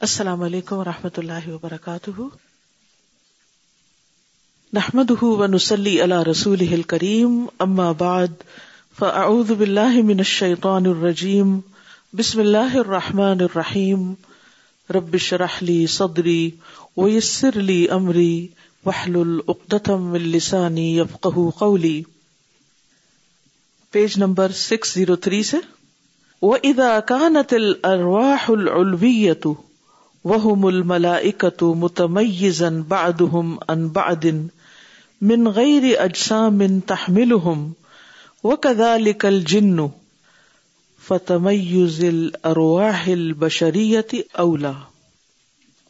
السلام علیکم و رحمۃ اللہ وبرکاتہ۔ نحمد ونسلی علی رسول کریم اما بعد، فاعوذ باللہ من الشیطان الرجیم، بسم اللہ الرحمن الرحیم۔ رب شرح لی صدری ویسر لی امری وحلل اقدتم من لسانی یفقہ قولی۔ Page number six zero three سے۔ وَإِذَا كَانَتِ الْأَرْوَاحُ الْعُلْوِيَّةُ وَهُمُ الْمَلَائِكَةُ مُتَمَيِّزًا بَعْدُهُمْ عَنْ بَعْدٍ مِنْ غَيْرِ أَجْسَامٍ تَحْمِلُهُمْ وَكَذَلِكَ الْجِنُّ فَتَمَيُّزِ الْأَرْوَاحِ الْبَشَرِيَّةِ أَوْلَى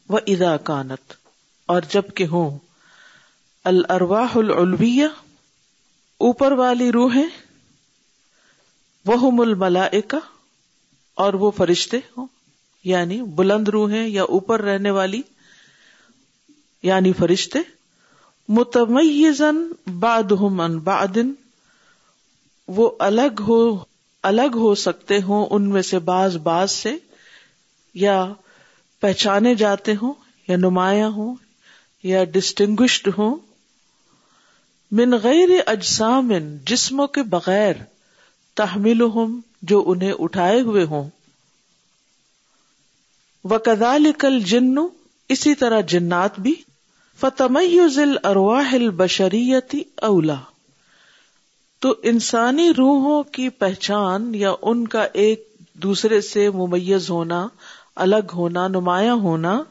وَإِذَا كَانَتْ اور جبکہ ہوں الارواح العلویہ اوپر والی روحیں وہ ملا اور وہ فرشتے ہوں یعنی بلند روحیں یا اوپر رہنے والی یعنی فرشتے متمیزن باد ان بادن وہ الگ ہو الگ ہو سکتے ہوں، ان میں سے باز باز سے، یا پہچانے جاتے ہوں، یا نمایاں ہوں، یا ڈسٹنگوشڈ ہوں۔ من غیر اجسام، جسموں کے بغیر تحمل جو انہیں اٹھائے ہوئے ہوں۔ وہ کدال کل جن اسی طرح جنات بھی، فتمیز ارواہ بشریتی اولا تو انسانی روحوں کی پہچان یا ان کا ایک دوسرے سے ممیز ہونا، الگ ہونا، نمایاں ہونا،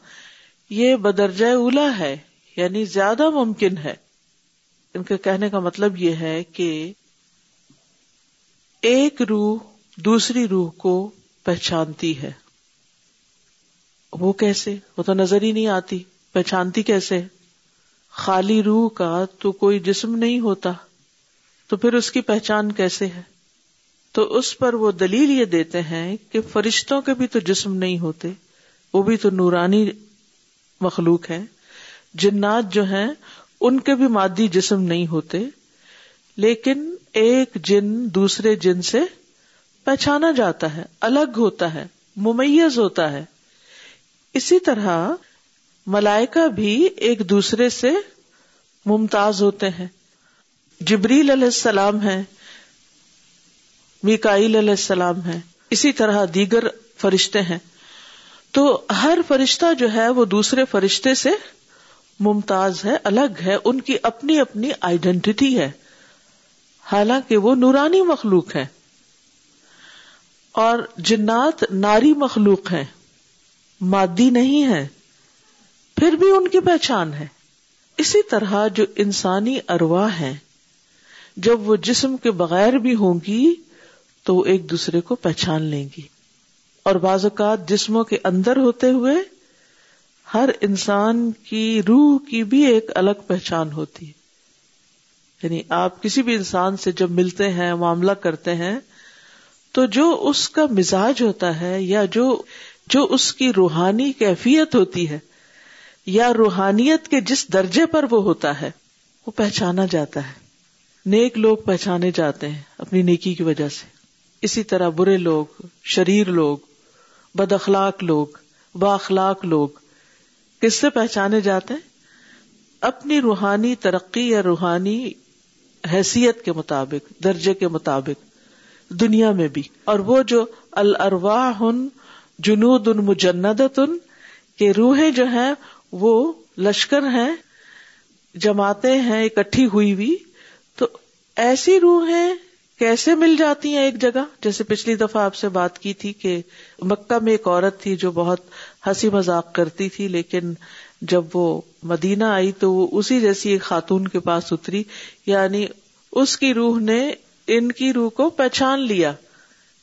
یہ بدرجہ اولا ہے یعنی زیادہ ممکن ہے۔ ان کے کہنے کا مطلب یہ ہے کہ ایک روح دوسری روح کو پہچانتی ہے۔ وہ کیسے؟ وہ تو نظر ہی نہیں آتی۔ پہچانتی کیسے؟ خالی روح کا تو کوئی جسم نہیں ہوتا۔ تو پھر اس کی پہچان کیسے ہے؟ تو اس پر وہ دلیل یہ دیتے ہیں کہ فرشتوں کے بھی تو جسم نہیں ہوتے، وہ بھی تو نورانی مخلوق ہے جنات جو ہیں، ان کے بھی مادی جسم نہیں ہوتے، لیکن ایک جن دوسرے جن سے پہچانا جاتا ہے، الگ ہوتا ہے، ممیز ہوتا ہے۔ اسی طرح ملائکا بھی ایک دوسرے سے ممتاز ہوتے ہیں۔ جبریل علیہ السلام ہے میکائل علیہ السلام ہے اسی طرح دیگر فرشتے ہیں۔ تو ہر فرشتہ جو ہے وہ دوسرے فرشتے سے ممتاز ہے، الگ ہے، ان کی اپنی اپنی آئیڈینٹی ہے۔ حالانکہ وہ نورانی مخلوق ہے اور جنات ناری مخلوق ہے مادی نہیں ہے، پھر بھی ان کی پہچان ہے۔ اسی طرح جو انسانی ارواح ہے جب وہ جسم کے بغیر بھی ہوں گی، تو وہ ایک دوسرے کو پہچان لیں گی۔ اور بعض اوقات جسموں کے اندر ہوتے ہوئے، ہر انسان کی روح کی بھی ایک الگ پہچان ہوتی ہے۔ یعنی آپ کسی بھی انسان سے جب ملتے ہیں، معاملہ کرتے ہیں، تو جو اس کا مزاج ہوتا ہے یا جو جو اس کی روحانی کیفیت ہوتی ہے یا روحانیت کے جس درجے پر وہ ہوتا ہے، وہ پہچانا جاتا ہے۔ نیک لوگ پہچانے جاتے ہیں اپنی نیکی کی وجہ سے۔ اسی طرح برے لوگ، شریر لوگ، بد اخلاق لوگ باخلاق لوگ، کس سے پہچانے جاتے ہیں؟ اپنی روحانی ترقی یا روحانی حیثیت کے مطابق، درجے کے مطابق، دنیا میں بھی۔ اور وہ جو الرواہ جنود ان مجندت ان کے روحیں جو ہیں وہ لشکر ہیں، جماعتیں ہیں، اکٹھی ہوئی ہوئی۔ تو ایسی روحیں کیسے مل جاتی ہیں ایک جگہ؟ جیسے پچھلی دفعہ آپ سے بات کی تھی کہ مکہ میں ایک عورت تھی جو بہت ہنسی مذاق کرتی تھی، لیکن جب وہ مدینہ آئی تو وہ اسی جیسی ایک خاتون کے پاس اتری۔ یعنی اس کی روح نے ان کی روح کو پہچان لیا،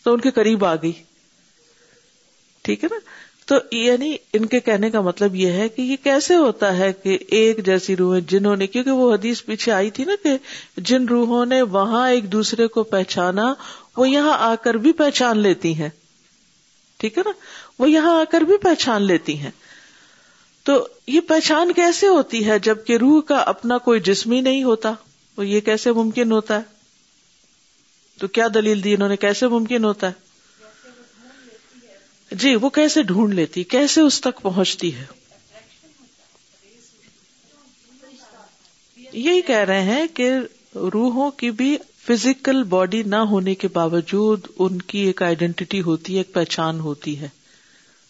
تو ان کے قریب آ گئی۔ ٹھیک ہے نا؟ تو یعنی ان کے کہنے کا مطلب یہ ہے کہ یہ کیسے ہوتا ہے کہ ایک جیسی روحیں جنہوں نے کیونکہ وہ حدیث پیچھے آئی تھی نا کہ جن روحوں نے وہاں ایک دوسرے کو پہچانا، وہ یہاں آ کر بھی پہچان لیتی ہیں۔ ٹھیک ہے نا؟ وہ یہاں آ کر بھی پہچان لیتی ہیں۔ تو یہ پہچان کیسے ہوتی ہے جبکہ روح کا اپنا کوئی جسم ہی نہیں ہوتا؟ وہ یہ کیسے ممکن ہوتا ہے؟ تو کیا دلیل دی انہوں نے کیسے ممکن ہوتا ہے؟ جی وہ کیسے ڈھونڈ لیتی؟ کیسے اس تک پہنچتی ہے؟ یہی کہہ رہے ہیں کہ روحوں کی بھی فزیکل باڈی نہ ہونے کے باوجود ان کی ایک آئیڈینٹی ہوتی ہے، ایک پہچان ہوتی ہے۔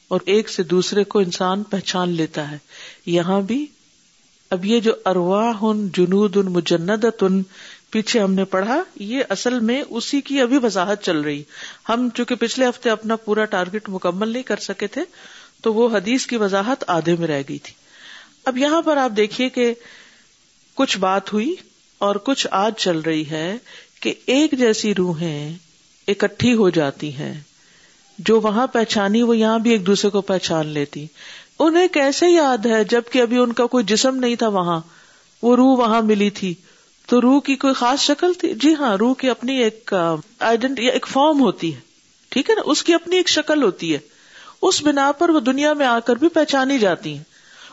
اور ایک سے دوسرے کو انسان پہچان لیتا ہے۔ یہاں بھی اب یہ جو ارواہ ان جنود ان مجند ان پیچھے ہم نے پڑھا، یہ اصل میں اسی کی ابھی وضاحت چل رہی۔ ہم چونکہ پچھلے ہفتے اپنا پورا ٹارگیٹ مکمل نہیں کر سکے تھے، تو وہ حدیث کی وضاحت آدھے میں رہ گئی تھی۔ اب یہاں پر آپ دیکھیے کہ کچھ بات ہوئی اور کچھ آج چل رہی ہے کہ ایک جیسی روحیں اکٹھی ہو جاتی ہیں۔ جو وہاں پہچانی، وہ یہاں بھی ایک دوسرے کو پہچان لیتی۔ انہیں کیسے یاد ہے جبکہ ابھی ان کا کوئی جسم نہیں تھا وہاں، وہ روح وہاں ملی تھی۔ تو روح کی کوئی خاص شکل تھی؟ جی ہاں روح کی اپنی ایک آئیڈینٹی ایک فارم ہوتی ہے۔ ٹھیک ہے نا؟ اس کی اپنی ایک شکل ہوتی ہے۔ اس بنا پر وہ دنیا میں آ کر بھی پہچانی جاتی ہیں۔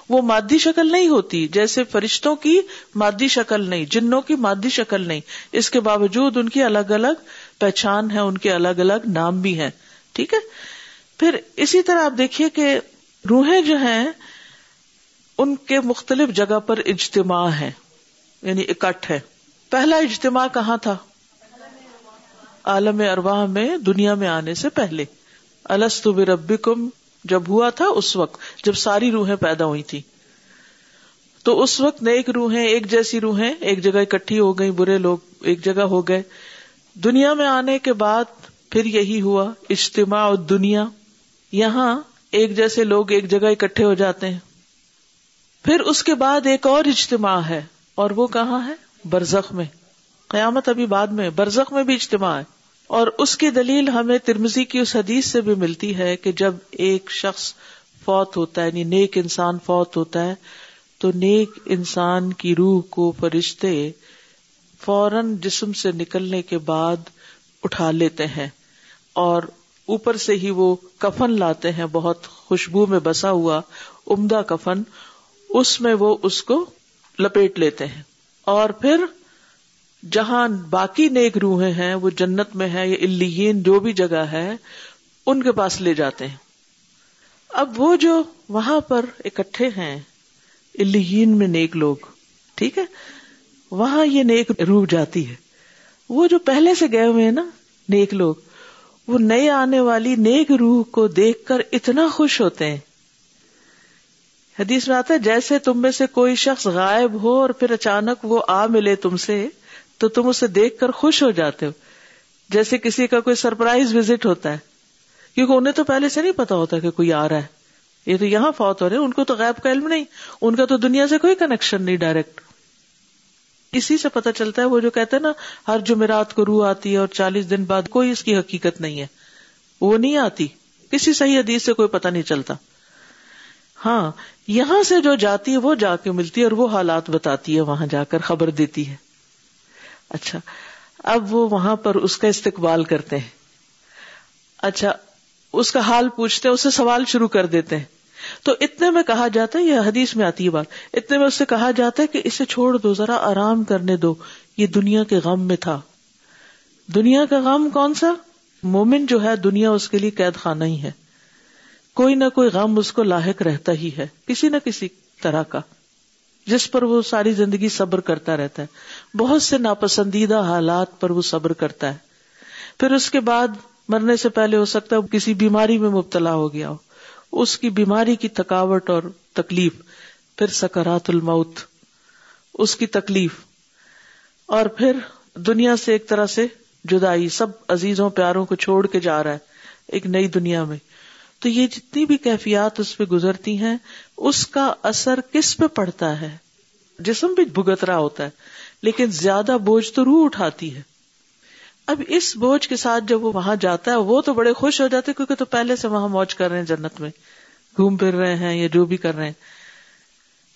وہ مادی شکل نہیں ہوتی، جیسے فرشتوں کی مادی شکل نہیں، جنوں کی مادی شکل نہیں۔ اس کے باوجود ان کی الگ الگ پہچان ہے، ان کے الگ الگ نام بھی ہیں۔ ٹھیک ہے؟ پھر اسی طرح آپ دیکھیے کہ روحیں جو ہیں، ان کے مختلف جگہ پر اجتماع ہے یعنی اکٹھ ہے۔ پہلا اجتماع کہاں تھا؟ عالم ارواح میں، دنیا میں آنے سے پہلے۔ السط ربی کم جب ہوا تھا اس وقت، جب ساری روحیں پیدا ہوئی تھی تو اس وقت نیک روحیں، ایک جیسی روحیں، ایک جگہ اکٹھی ہو گئی برے لوگ ایک جگہ ہو گئے۔ دنیا میں آنے کے بعد پھر یہی ہوا، اجتماع اور دنیا۔ یہاں ایک جیسے لوگ ایک جگہ اکٹھے ہو جاتے ہیں۔ پھر اس کے بعد ایک اور اجتماع ہے۔ اور وہ کہاں ہے؟ برزخ میں۔ قیامت ابھی بعد میں۔ برزخ میں بھی اجتماع ہے۔ اور اس کی دلیل ہمیں ترمزی کی اس حدیث سے بھی ملتی ہے کہ جب ایک شخص فوت ہوتا ہے یعنی نیک انسان فوت ہوتا ہے، تو نیک انسان کی روح کو فرشتے فوراً جسم سے نکلنے کے بعد اٹھا لیتے ہیں۔ اور اوپر سے ہی وہ کفن لاتے ہیں، بہت خوشبو میں بسا ہوا عمدہ کفن۔ اس میں وہ اس کو لپیٹ لیتے ہیں۔ اور پھر جہاں باقی نیک روحیں ہیں، وہ جنت میں ہے یا الین جو بھی جگہ ہے، ان کے پاس لے جاتے ہیں۔ اب وہ جو وہاں پر اکٹھے ہیں الین میں نیک لوگ، ٹھیک ہے؟ وہاں یہ نیک روح جاتی ہے۔ وہ جو پہلے سے گئے ہوئے ہیں نا، نیک لوگ، وہ نئے آنے والی نیک روح کو دیکھ کر اتنا خوش ہوتے ہیں۔ حدیث میں آتا ہے، جیسے تم میں سے کوئی شخص غائب ہو اور پھر اچانک وہ آ ملے تم سے، تو تم اسے دیکھ کر خوش ہو جاتے ہو۔ جیسے کسی کا کوئی سرپرائز وزٹ ہوتا ہے۔ کیونکہ انہیں تو پہلے سے نہیں پتا ہوتا کہ کوئی آ رہا ہے۔ یہ تو یہاں فوت ہو رہے ان کو تو غائب کا علم نہیں۔ ان کا تو دنیا سے کوئی کنیکشن نہیں ڈائریکٹ اسی سے پتا چلتا ہے، وہ جو کہتے ہیں نا، ہر جمعرات کو روح آتی ہے اور چالیس دن بعد کوئی اس کی حقیقت نہیں ہے۔ وہ نہیں آتی۔ کسی صحیح حدیث سے کوئی پتا نہیں چلتا۔ ہاں یہاں سے جو جاتی ہے، وہ جا کے ملتی ہے اور وہ حالات بتاتی ہے، وہاں جا کر خبر دیتی ہے۔ اچھا اب وہ وہاں پر اس کا استقبال کرتے ہیں۔ اچھا اس کا حال پوچھتے اسے سوال شروع کر دیتے ہیں۔ تو اتنے میں کہا جاتا ہے، یہ حدیث میں آتی ہے بات۔ اتنے میں اس سے کہا جاتا ہے کہ اسے چھوڑ دو، ذرا آرام کرنے دو۔ یہ دنیا کے غم میں تھا۔ دنیا کا غم کون سا؟ مومن جو ہے، دنیا اس کے لیے قید خانہ ہی ہے۔ کوئی نہ کوئی غم اس کو لاحق رہتا ہی ہے، کسی نہ کسی طرح کا، جس پر وہ ساری زندگی صبر کرتا رہتا ہے۔ بہت سے ناپسندیدہ حالات پر وہ صبر کرتا ہے۔ پھر اس کے بعد مرنے سے پہلے ہو سکتا ہے کسی بیماری میں مبتلا ہو گیا ہو۔ اس کی بیماری کی تھکاوٹ اور تکلیف، پھر سکرات الموت، اس کی تکلیف۔ اور پھر دنیا سے ایک طرح سے جدائی، سب عزیزوں، پیاروں کو چھوڑ کے جا رہا ہے، ایک نئی دنیا میں۔ تو یہ جتنی بھی کیفیات اس پہ گزرتی ہیں، اس کا اثر کس پہ پڑتا ہے؟ جسم بھی بھگت رہا ہوتا ہے، لیکن زیادہ بوجھ تو روح اٹھاتی ہے۔ اب اس بوجھ کے ساتھ جب وہ وہاں جاتا ہے، وہ تو بڑے خوش ہو جاتے کیونکہ تو پہلے سے وہاں موج کر رہے ہیں جنت میں۔ گھوم پھر رہے ہیں یا جو بھی کر رہے ہیں۔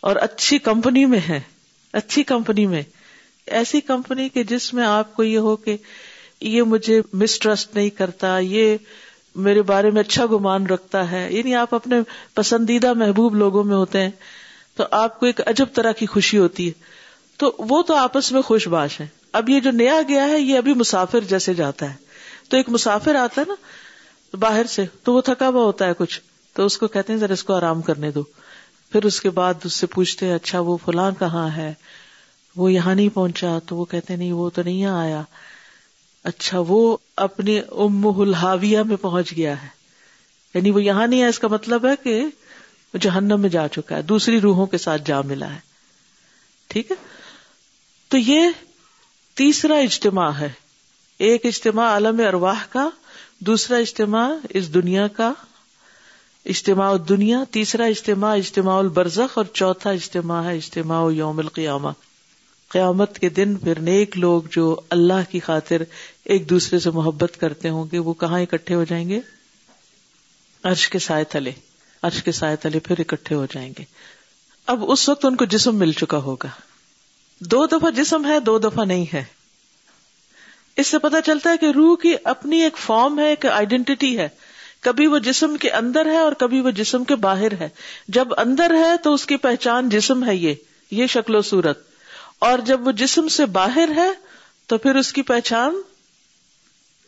اور اچھی کمپنی میں ہے اچھی کمپنی میں۔ ایسی کمپنی کے جس میں آپ کو یہ ہو کہ یہ مجھے مسٹرسٹ نہیں کرتا، یہ میرے بارے میں اچھا گمان رکھتا ہے۔ یعنی آپ اپنے پسندیدہ محبوب لوگوں میں ہوتے ہیں، تو آپ کو ایک عجب طرح کی خوشی ہوتی ہے۔ تو وہ تو آپس میں خوش باش ہے اب یہ جو نیا گیا ہے، یہ ابھی مسافر جیسے جاتا ہے۔ تو ایک مسافر آتا ہے نا باہر سے، تو وہ تھکا ہوا ہوتا ہے کچھ۔ تو اس کو کہتے ہیں، ذرا اس کو آرام کرنے دو۔ پھر اس کے بعد اس سے پوچھتے ہیں اچھا وہ فلاں کہاں ہے؟ وہ یہاں نہیں پہنچا۔ تو وہ کہتے نہیں، وہ تو نہیں آیا۔ اچھا وہ اپنی ام الحاویہ میں پہنچ گیا ہے۔ یعنی وہ یہاں نہیں ہے، اس کا مطلب ہے کہ جہنم میں جا چکا ہے، دوسری روحوں کے ساتھ جا ملا ہے۔ ٹھیک ہے؟ تو یہ تیسرا اجتماع ہے۔ ایک اجتماع عالم ارواح کا، دوسرا اجتماع اس دنیا کا۔ اجتماع دنیا تیسرا اجتماع اجتماع البرزخ، اور چوتھا اجتماع ہے اجتماع یوم القیامہ۔ قیامت کے دن پھر نیک لوگ جو اللہ کی خاطر ایک دوسرے سے محبت کرتے ہوں گے، وہ کہاں اکٹھے ہو جائیں گے؟ عرش کے سائے تلے۔ عرش کے سائے تلے پھر اکٹھے ہو جائیں گے۔ اب اس وقت ان کو جسم مل چکا ہوگا۔ دو دفعہ جسم ہے، دو دفعہ نہیں ہے۔ اس سے پتا چلتا ہے کہ روح کی اپنی ایک فارم ہے، ایک آئیڈینٹی ہے۔ کبھی وہ جسم کے اندر ہے اور کبھی وہ جسم کے باہر ہے۔ جب اندر ہے تو اس کی پہچان جسم ہے یہ۔ یہ شکل و صورت۔ اور جب وہ جسم سے باہر ہے تو پھر اس کی پہچان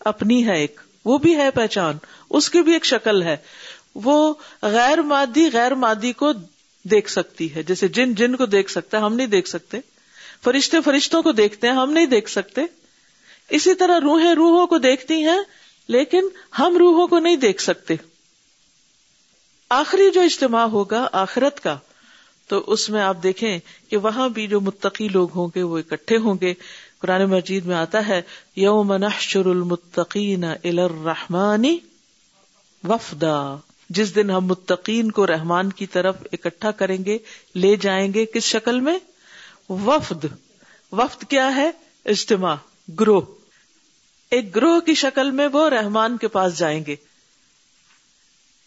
اپنی ہے ایک۔ وہ بھی ہے پہچان۔ اس کی بھی ایک شکل ہے۔ وہ غیر مادی غیر مادی کو دیکھ سکتی ہے۔ جیسے جن جن کو دیکھ سکتا ہے، ہم نہیں دیکھ سکتے۔ فرشتے فرشتوں کو دیکھتے ہیں، ہم نہیں دیکھ سکتے۔ اسی طرح روحیں روحوں کو دیکھتی ہیں، لیکن ہم روحوں کو نہیں دیکھ سکتے۔ آخری جو اجتماع ہوگا، آخرت کا۔ تو اس میں آپ دیکھیں کہ وہاں بھی جو متقی لوگ ہوں گے وہ اکٹھے ہوں گے۔ قرآن مجید میں آتا ہے، یوم نحشر المتقین الرحمانی وفدا۔ جس دن ہم متقین کو رحمان کی طرف اکٹھا کریں گے، لے جائیں گے کس شکل میں؟ وفد۔ وفد کیا ہے؟ اجتماع، گروہ۔ ایک گروہ کی شکل میں وہ رحمان کے پاس جائیں گے۔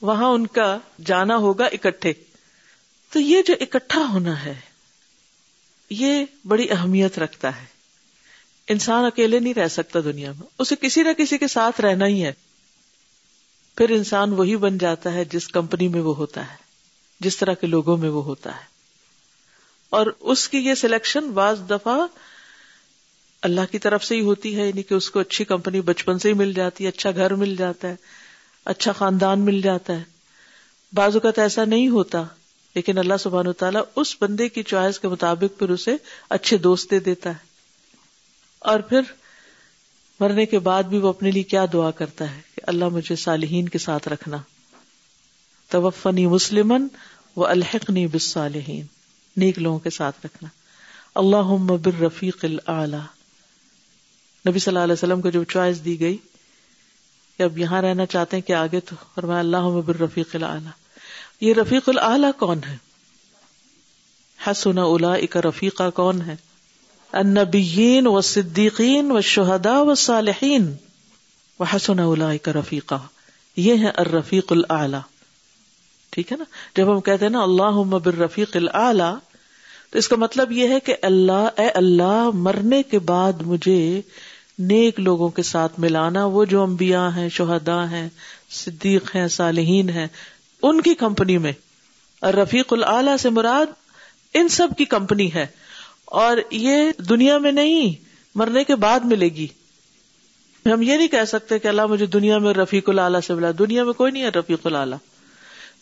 وہاں ان کا جانا ہوگا اکٹھے۔ تو یہ جو اکٹھا ہونا ہے، یہ بڑی اہمیت رکھتا ہے۔ انسان اکیلے نہیں رہ سکتا دنیا میں۔ اسے کسی نہ کسی کے ساتھ رہنا ہی ہے۔ پھر انسان وہی بن جاتا ہے جس کمپنی میں وہ ہوتا ہے، جس طرح کے لوگوں میں وہ ہوتا ہے۔ اور اس کی یہ سلیکشن بعض دفعہ اللہ کی طرف سے ہی ہوتی ہے یعنی کہ اس کو اچھی کمپنی بچپن سے ہی مل جاتی ہے اچھا گھر مل جاتا ہے اچھا خاندان مل جاتا ہے۔ بعض اوقات ایسا نہیں ہوتا۔ لیکن اللہ سبحان و تعالیٰ اس بندے کی چوائس کے مطابق پھر اسے اچھے دوست دے دیتا ہے۔ اور پھر مرنے کے بعد بھی وہ اپنے لیے کیا دعا کرتا ہے کہ اللہ مجھے صالحین کے ساتھ رکھنا۔ توفنی مسلمن و الحقنی بالصالحین۔ نیک لوگوں کے ساتھ رکھنا۔ اللہ بر رفیق نبی صلی اللہ علیہ وسلم کو جب چوائس دی گئی کہ اب یہاں رہنا چاہتے ہیں کہ آگے تو اور میں اللہ بر رفیق یہ رفیق العلی کون ہے؟ حسن اولا اک رفیقہ کون ہے؟ النبیین و صدیقین و شہدا و صالحین و حسن اولا اک رفیقہ یہ ہے الرفیق العلی ٹھیک ہے نا؟ جب ہم کہتے ہیں نا اللہ بر رفیق العلی تو اس کا مطلب یہ ہے کہ اللہ، اے اللہ، مرنے کے بعد مجھے نیک لوگوں کے ساتھ ملانا، وہ جو انبیاء ہیں شہدا ہیں، صدیق ہیں، صالحین ہیں ان کی کمپنی میں۔ اور رفیق العلی سے مراد ان سب کی کمپنی ہے۔ اور یہ دنیا میں نہیں، مرنے کے بعد ملے گی۔ ہم یہ نہیں کہہ سکتے کہ اللہ مجھے دنیا میں رفیق العلیٰ سے ملا۔ دنیا میں کوئی نہیں ہے رفیق العلیٰ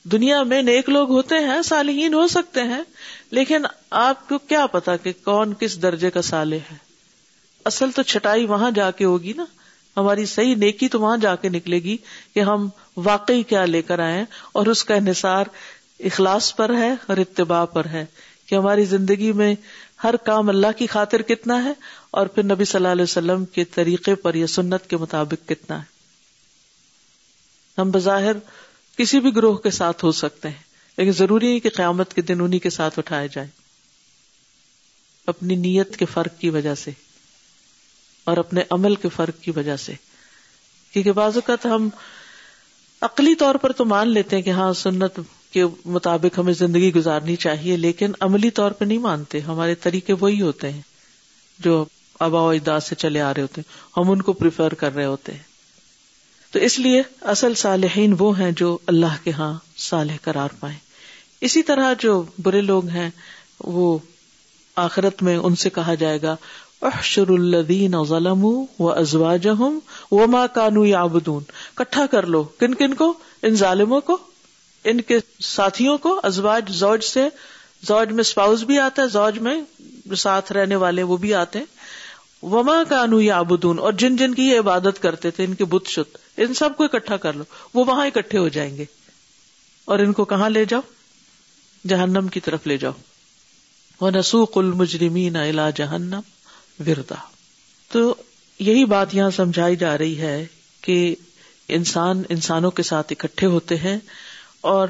دنیا میں نیک لوگ ہوتے ہیں، صالحین ہو سکتے ہیں، لیکن آپ کو کیا پتا کہ کون کس درجے کا صالح ہے۔ اصل تو چھٹائی وہاں جا کے ہوگی نا۔ ہماری صحیح نیکی تو وہاں جا کے نکلے گی کہ ہم واقعی کیا لے کر آئے اور اس کا انحصار اخلاص پر ہے اور اتباع پر ہے کہ ہماری زندگی میں ہر کام اللہ کی خاطر کتنا ہے اور پھر نبی صلی اللہ علیہ وسلم کے طریقے پر یا سنت کے مطابق کتنا ہے۔ ہم بظاہر کسی بھی گروہ کے ساتھ ہو سکتے ہیں، لیکن ضروری ہے کہ قیامت کے دن انہیں کے ساتھ اٹھائے جائیں۔ اپنی نیت کے فرق کی وجہ سے۔ اور اپنے عمل کے فرق کی وجہ سے۔ کیونکہ بعض اوقات ہم عقلی طور پر تو مان لیتے ہیں کہ ہاں سنت کے مطابق ہمیں زندگی گزارنی چاہیے، لیکن عملی طور پہ نہیں مانتے۔ ہمارے طریقے وہی ہوتے ہیں جو آبا و اجداد سے چلے آ رہے ہوتے ہیں۔ ہم ان کو پریفر کر رہے ہوتے ہیں۔ تو اس لیے اصل صالحین وہ ہیں جو اللہ کے ہاں صالح قرار پائیں۔ اسی طرح جو برے لوگ ہیں، وہ آخرت میں ان سے کہا جائے گا احشر الذین ظلموا وازواجهم وما كانوا يعبدون کٹھا کر لو۔ کن کن کو؟ ان ظالموں کو۔ ان کے ساتھیوں کو۔ ازواج زوج سے۔ زوج میں سپاؤس بھی آتا ہے، زوج میں ساتھ رہنے والے وہ بھی آتے ہیں۔ وما کانو یا ابدون اور جن جن کی یہ عبادت کرتے تھے، ان کے بت شت ان سب کو اکٹھا کر لو۔ وہ وہاں اکٹھے ہو جائیں گے۔ اور ان کو کہاں لے جاؤ؟ جہنم کی طرف لے جاؤ۔ وہ نسوق المجرمین الا جہنم وردا تو یہی بات یہاں سمجھائی جا رہی ہے کہ انسان انسانوں کے ساتھ اکٹھے ہوتے ہیں اور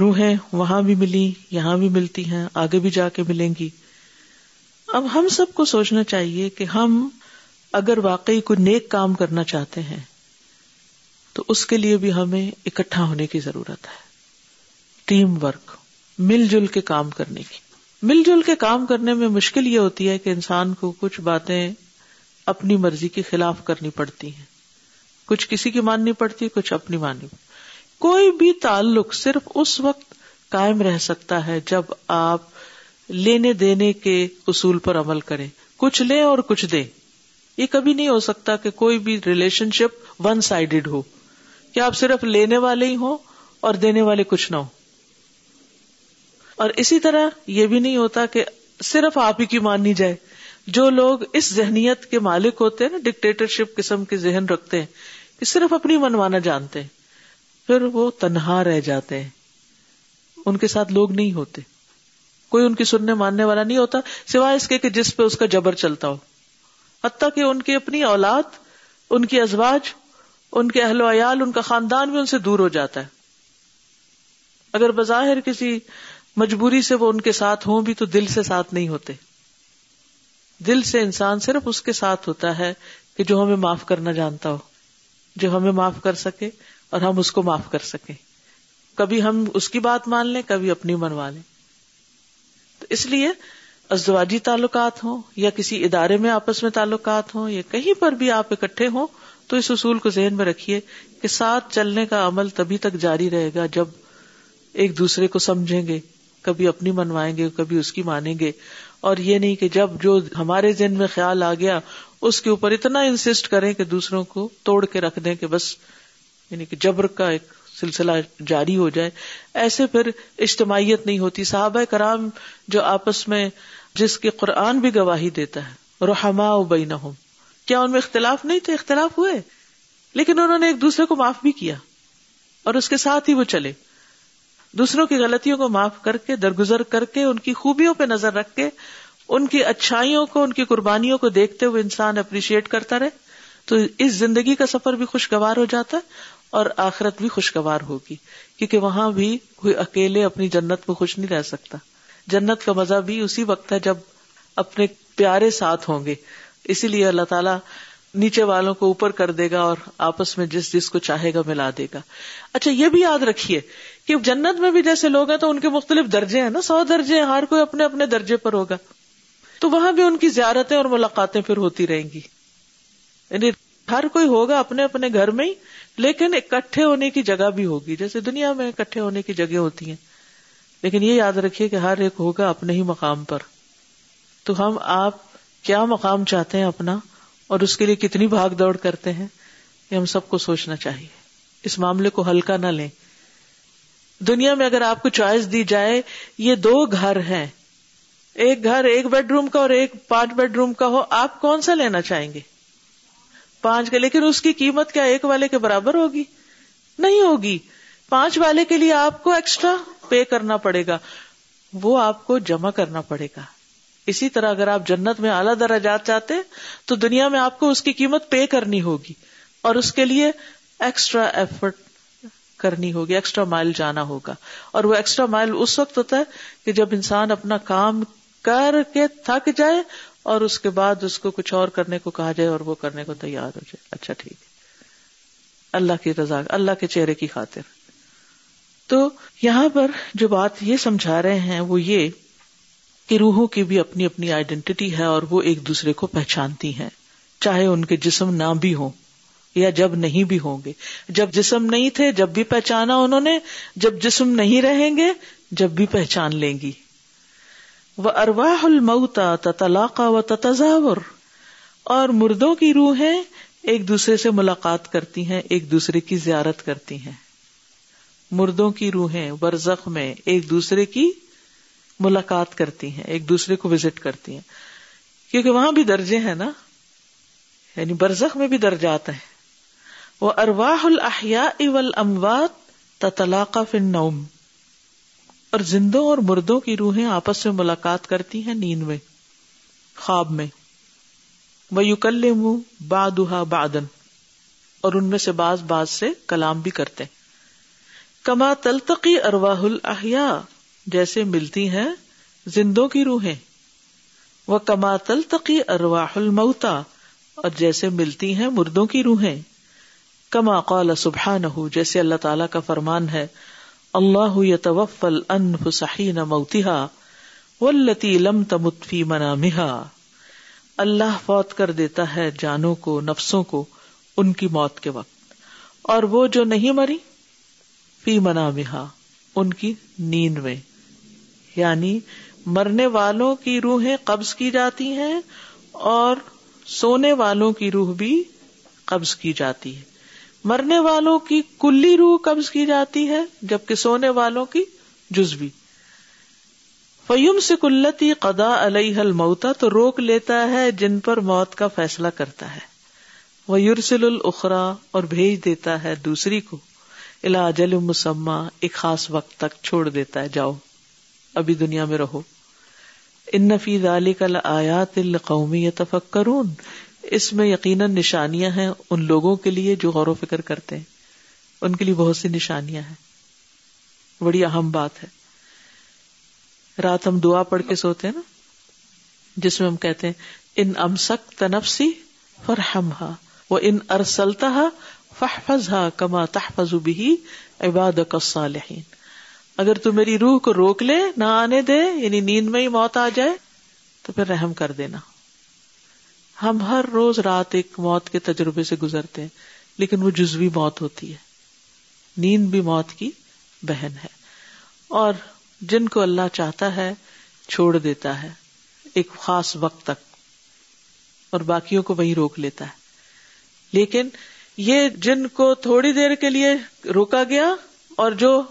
روحیں وہاں بھی ملی یہاں بھی ملتی ہیں، آگے بھی جا کے ملیں گی۔ اب ہم سب کو سوچنا چاہیے کہ ہم اگر واقعی کوئی نیک کام کرنا چاہتے ہیں، تو اس کے لیے بھی ہمیں اکٹھا ہونے کی ضرورت ہے۔ ٹیم ورک، مل جل کے کام کرنے کی۔ مل جل کے کام کرنے میں مشکل یہ ہوتی ہے کہ انسان کو کچھ باتیں اپنی مرضی کے خلاف کرنی پڑتی ہیں۔ کچھ کسی کی ماننی پڑتی، کچھ اپنی ماننی۔ کوئی بھی تعلق صرف اس وقت قائم رہ سکتا ہے جب آپ لینے دینے کے اصول پر عمل کریں۔ کچھ لیں اور کچھ دیں۔ یہ کبھی نہیں ہو سکتا کہ کوئی بھی ریلیشن شپ ون سائڈیڈ ہو۔ کہ آپ صرف لینے والے ہی ہوں اور دینے والے کچھ نہ ہو اور اسی طرح یہ بھی نہیں ہوتا کہ صرف آپ ہی کی ماننی جائے۔ جو لوگ اس ذہنیت کے مالک ہوتے ہیں نا ڈکٹیٹر شپ قسم کے ذہن رکھتے ہیں کہ صرف اپنی منوانا جانتے ہیں، پھر وہ تنہا رہ جاتے ہیں۔ ان کے ساتھ لوگ نہیں ہوتے۔ کوئی ان کی سننے ماننے والا نہیں ہوتا، سوائے اس کے کہ جس پہ اس کا جبر چلتا ہو۔ حتیٰ کہ ان کی اپنی اولاد، ان کی ازواج، ان کے اہل و عیال، ان کا خاندان بھی ان سے دور ہو جاتا ہے۔ اگر بظاہر کسی مجبوری سے وہ ان کے ساتھ ہوں بھی تو دل سے ساتھ نہیں ہوتے۔ دل سے انسان صرف اس کے ساتھ ہوتا ہے کہ جو ہمیں معاف کرنا جانتا ہو۔ جو ہمیں معاف کر سکے اور ہم اس کو معاف کر سکیں۔ کبھی ہم اس کی بات مان لیں، کبھی اپنی منوا لیں۔ تو اس لیے ازدواجی تعلقات ہوں یا کسی ادارے میں آپس میں تعلقات ہوں یا کہیں پر بھی آپ اکٹھے ہوں، تو اس اصول کو ذہن میں رکھیے کہ ساتھ چلنے کا عمل تبھی تک جاری رہے گا جب ایک دوسرے کو سمجھیں گے۔ کبھی اپنی منوائیں گے، کبھی اس کی مانیں گے۔ اور یہ نہیں کہ جب جو ہمارے ذہن میں خیال آ گیا، اس کے اوپر اتنا انسسٹ کریں کہ دوسروں کو توڑ کے رکھ دیں کہ بس یعنی کہ جبر کا ایک سلسلہ جاری ہو جائے۔ ایسے پھر اجتماعیت نہیں ہوتی۔ صحابہ کرام جو آپس میں، جس کی قرآن بھی گواہی دیتا ہے رحما بینہم۔ کیا ان میں اختلاف نہیں تھے؟ اختلاف ہوئے۔ لیکن انہوں نے ایک دوسرے کو معاف بھی کیا اور اس کے ساتھ ہی وہ چلے۔ دوسروں کی غلطیوں کو معاف کر کے، درگزر کر کے، ان کی خوبیوں پہ نظر رکھ کے، ان کی اچھائیوں کو، ان کی قربانیوں کو دیکھتے ہوئے انسان اپریشیٹ کرتا رہے، تو اس زندگی کا سفر بھی خوشگوار ہو جاتا ہے اور آخرت بھی خوشگوار ہوگی، کیونکہ وہاں بھی کوئی اکیلے اپنی جنت میں خوش نہیں رہ سکتا۔ جنت کا مزہ بھی اسی وقت ہے جب اپنے پیارے ساتھ ہوں گے۔ اسی لیے اللہ تعالیٰ نیچے والوں کو اوپر کر دے گا اور آپس میں جس جس کو چاہے گا ملا دے گا۔ اچھا یہ بھی یاد رکھیے کہ جنت میں بھی جیسے لوگ ہیں تو ان کے مختلف درجے ہیں نا، سو درجے ہیں، ہر کوئی اپنے اپنے درجے پر ہوگا۔ تو وہاں بھی ان کی زیارتیں اور ملاقاتیں پھر ہوتی رہیں گی۔ یعنی ہر کوئی ہوگا اپنے اپنے گھر میں ہی، لیکن اکٹھے ہونے کی جگہ بھی ہوگی۔ جیسے دنیا میں اکٹھے ہونے کی جگہ ہوتی ہیں۔ لیکن یہ یاد رکھیے کہ ہر ایک ہوگا اپنے ہی مقام پر۔ تو ہم، آپ کیا مقام چاہتے ہیں اپنا؟ اور اس کے لیے کتنی بھاگ دوڑ کرتے ہیں؟ یہ ہم سب کو سوچنا چاہیے۔ اس معاملے کو ہلکا نہ لیں۔ دنیا میں اگر آپ کو چوائس دی جائے، یہ دو گھر ہیں۔ ایک گھر ایک بیڈ روم کا اور ایک پانچ بیڈ روم کا ہو، آپ کون سا لینا چاہیں گے؟ پانچ کا لیکن اس کی قیمت کیا ایک والے کے برابر ہوگی؟ نہیں ہوگی۔ پانچ والے کے لیے آپ کو ایکسٹرا پے کرنا پڑے گا۔ وہ آپ کو جمع کرنا پڑے گا۔ اسی طرح اگر آپ جنت میں اعلیٰ درجات چاہتے، تو دنیا میں آپ کو اس کی قیمت پے کرنی ہوگی۔ اور اس کے لیے ایکسٹرا ایفرٹ کرنی ہوگی ایکسٹرا مائل جانا ہوگا۔ اور وہ ایکسٹرا مائل اس وقت ہوتا ہے کہ جب انسان اپنا کام کر کے تھک جائے اور اس کے بعد اس کو کچھ اور کرنے کو کہا جائے اور وہ کرنے کو تیار ہو جائے۔ اچھا ٹھیک ہے۔ اللہ کی رضا، اللہ کے چہرے کی خاطر۔ تو یہاں پر جو بات یہ سمجھا رہے ہیں وہ یہ کہ روحوں کی بھی اپنی اپنی آئیڈینٹی ہے اور وہ ایک دوسرے کو پہچانتی ہیں، چاہے ان کے جسم نہ بھی ہوں۔ یا جب نہیں بھی ہوں گے۔ جب جسم نہیں تھے، جب بھی پہچانا انہوں نے، جب جسم نہیں رہیں گے، جب بھی پہچان لیں گی۔ وہ ارواہ المتا تطلاقا و تتزاور اور مردوں کی روحیں ایک دوسرے سے ملاقات کرتی ہیں، ایک دوسرے کی زیارت کرتی ہیں۔ مردوں کی روحیں برزخ میں ایک دوسرے کی ملاقات کرتی ہیں، ایک دوسرے کو وزٹ کرتی ہیں۔ کیونکہ وہاں بھی درجے ہیں نا۔ یعنی برزخ میں بھی درجات ہیں۔ وہ ارواہ الحیا اول اموات تطلاقہ فن نوم اور زندوں اور مردوں کی روحیں آپس میں ملاقات کرتی ہیں نیند میں، خواب میں۔ وہ یوکل منہ بادہ بادن اور ان میں سے باز باز سے کلام بھی کرتے۔ کما تلتقی ارواہ الحیا جیسے ملتی ہیں زندوں کی روحیں۔ وہ کما تلتقی ارواہ المتا اور جیسے ملتی ہیں مردوں کی روحیں۔ کما قال سبحان جیسے اللہ تعالی کا فرمان ہے، اللہ یتوفل انف حین موتها والتی لم تمت فی منامها اللہ فوت کر دیتا ہے جانوں کو، نفسوں کو ان کی موت کے وقت۔ اور وہ جو نہیں مری، فی منامها ان کی نیند میں۔ یعنی مرنے والوں کی روحیں قبض کی جاتی ہیں اور سونے والوں کی روح بھی قبض کی جاتی ہے۔ مرنے والوں کی کلی روح قبض کی جاتی ہے، جبکہ سونے والوں کی جزوی۔ فیم سے کلتی قدا علیہ الموتا تو روک لیتا ہے جن پر موت کا فیصلہ کرتا ہے۔ وہ یورسل الخرا اور بھیج دیتا ہے دوسری کو۔ الا جل مسمہ ایک خاص وقت تک چھوڑ دیتا ہے، جاؤ، ابھی دنیا میں رہو۔ ان نفیز علی کل آیات القومی تفکرون اس میں یقیناً نشانیاں ہیں ان لوگوں کے لیے جو غور و فکر کرتے ہیں۔ ان کے لیے بہت سی نشانیاں ہیں۔ بڑی اہم بات ہے۔ رات ہم دعا پڑھ کے سوتے ہیں نا، جس میں ہم کہتے ہیں، ان امسک تنفسی فرحم ہا وہ ان ارسلتا فحفظ ہا کما تحفظ بھی عباد الصالحین۔ اگر تو میری روح کو روک لے نہ آنے دے یعنی نیند میں ہی موت آ جائے، تو پھر رحم کر دینا۔ ہم ہر روز رات ایک موت کے تجربے سے گزرتے ہیں، لیکن وہ جزوی موت ہوتی ہے۔ نیند بھی موت کی بہن ہے۔ اور جن کو اللہ چاہتا ہے، چھوڑ دیتا ہے۔ ایک خاص وقت تک۔ اور باقیوں کو وہی روک لیتا ہے۔ لیکن یہ جن کو تھوڑی دیر کے لیے روکا گیا، اور جو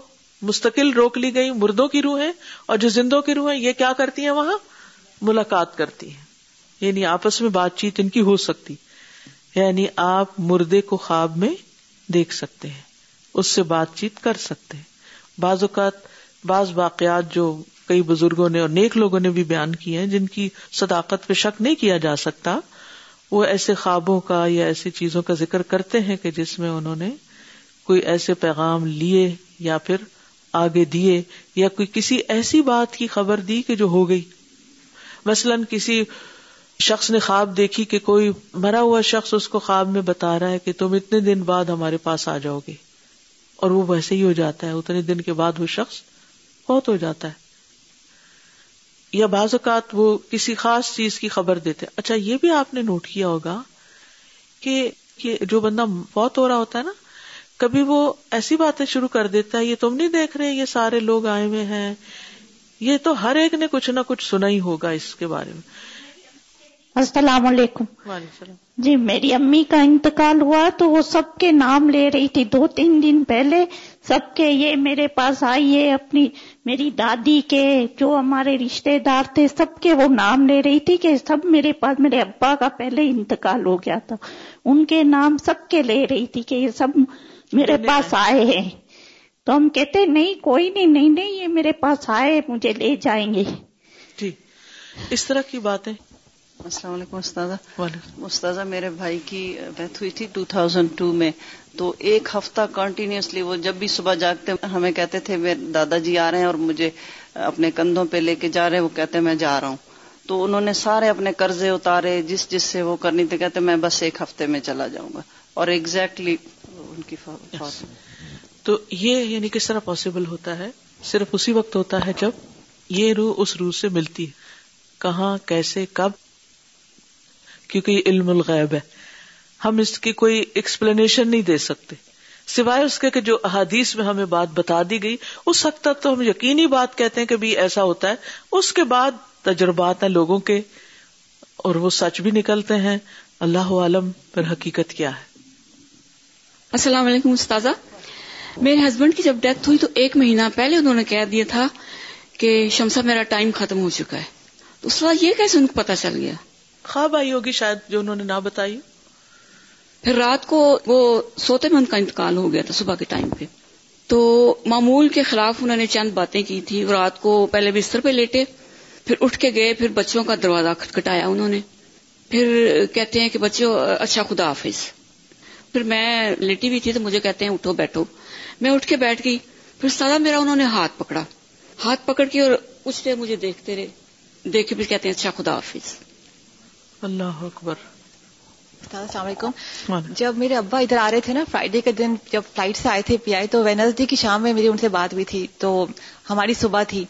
مستقل روک لی گئی مردوں کی روح اور جو زندوں کی روح یہ کیا کرتی ہیں وہاں؟ ملاقات کرتی ہیں۔ یعنی آپس میں بات چیت ان کی ہو سکتی۔ یعنی آپ مردے کو خواب میں دیکھ سکتے ہیں، اس سے بات چیت کر سکتے ہیں۔ بعض اوقات بعض واقعات جو کئی بزرگوں نے اور نیک لوگوں نے بھی بیان کیے ہیں، جن کی صداقت پہ شک نہیں کیا جا سکتا، وہ ایسے خوابوں کا یا ایسی چیزوں کا ذکر کرتے ہیں کہ جس میں انہوں نے کوئی ایسے پیغام لیے یا پھر آگے دیے یا کوئی کسی ایسی بات کی خبر دی کہ جو ہو گئی۔ مثلاً کسی شخص نے خواب دیکھی کہ کوئی مرا ہوا شخص اس کو خواب میں بتا رہا ہے کہ تم اتنے دن بعد ہمارے پاس آ جاؤ گے۔ اور وہ ویسے ہی ہو جاتا ہے۔ اتنے دن کے بعد وہ شخص بہت ہو جاتا ہے۔ یا بعض اوقات وہ کسی خاص چیز کی خبر دیتے۔ اچھا یہ بھی آپ نے نوٹ کیا ہوگا کہ جو بندہ بہت ہو رہا ہوتا ہے نا، کبھی وہ ایسی باتیں شروع کر دیتا ہے، یہ تم نہیں دیکھ رہے، یہ سارے لوگ آئے ہوئے ہیں۔ یہ تو ہر ایک نے کچھ نہ کچھ سنا ہی ہوگا اس کے بارے میں۔ السلام علیکم۔ جی میری امی کا انتقال ہوا تو وہ سب کے نام لے رہی تھی۔ دو تین دن پہلے سب کے یہ میرے پاس آئیے اپنی میری دادی کے جو ہمارے رشتے دار تھے سب کے وہ نام لے رہی تھی کہ سب میرے پاس میرے ابا کا پہلے انتقال ہو گیا تھا۔ ان کے نام سب کے لے رہی تھی کہ یہ سب میرے پاس آئے ہیں۔ تو ہم کہتے نہیں کوئی نہیں نہیں نہیں یہ میرے پاس آئے مجھے لے جائیں گے۔ جی اس طرح کی باتیں۔ السلام علیکم استاذہ۔ استاذہ میرے بھائی کی ڈیتھ ہوئی تھی 2002 میں۔ تو ایک ہفتہ کنٹینیوسلی وہ جب بھی صبح جاگتے ہمیں کہتے تھے میرے دادا جی آ رہے ہیں اور مجھے اپنے کندھوں پہ لے کے جا رہے ہیں وہ کہتے میں جا رہا ہوں۔ تو انہوں نے سارے اپنے قرضے اتارے جس جس سے وہ کرنی تھی کہتے میں بس ایک ہفتے میں چلا جاؤں گا۔ اور ایگزیکٹلی ان کی تو یہ یعنی کس طرح پاسبل ہوتا ہے؟ صرف اسی وقت ہوتا ہے جب یہ روح اس روح سے ملتی ہے۔ کہاں کیسے کب؟ کیونکہ یہ علم الغیب ہے۔ ہم اس کی کوئی ایکسپلینیشن نہیں دے سکتے۔ سوائے اس کے کہ جو احادیث میں ہمیں بات بتا دی گئی، اس حد تک تو ہم یقینی بات کہتے ہیں کہ بھی ایسا ہوتا ہے۔ اس کے بعد تجربات ہیں لوگوں کے، اور وہ سچ بھی نکلتے ہیں۔ اللہ عالم پر حقیقت کیا ہے۔ السلام علیکم استاذہ۔ میرے ہسبینڈ کی جب ڈیتھ ہوئی تو ایک مہینہ پہلے انہوں نے کہہ دیا تھا کہ شمسا میرا ٹائم ختم ہو چکا ہے۔ تو اس وقت یہ کیسے ان کو پتا چل گیا؟ خواب آئی ہوگی شاید جو انہوں نے نہ بتائی پھر رات کو وہ سوتے میں ان کا انتقال ہو گیا تھا صبح کے ٹائم پہ۔ تو معمول کے خلاف انہوں نے چند باتیں کی تھی رات کو پہلے بستر پہ لیٹے، پھر اٹھ کے گئے، پھر بچوں کا دروازہ کھٹکھٹایا انہوں نے۔ پھر کہتے ہیں کہ بچوں اچھا خدا حافظ۔ پھر میں لیٹی ہوئی تھی تو مجھے کہتے ہیں اٹھو، بیٹھو۔ میں اٹھ کے بیٹھ گئی۔ پھر سادہ میرا انہوں نے ہاتھ پکڑا۔ ہاتھ پکڑ کے اور کچھ دیر مجھے دیکھتے رہے۔ دیکھ کے پھر کہتے ہیں اچھا خدا حافظ۔ اللہ اکبر۔ السلام علیکم۔ جب میرے ابا ادھر آ رہے تھے نا فرائیڈے کے دن جب فلائٹ سے آئے تھے پی آئی تو وینسڈے کی شام میں میری ان سے بات ہوئی تھی تو ہماری صبح تھی۔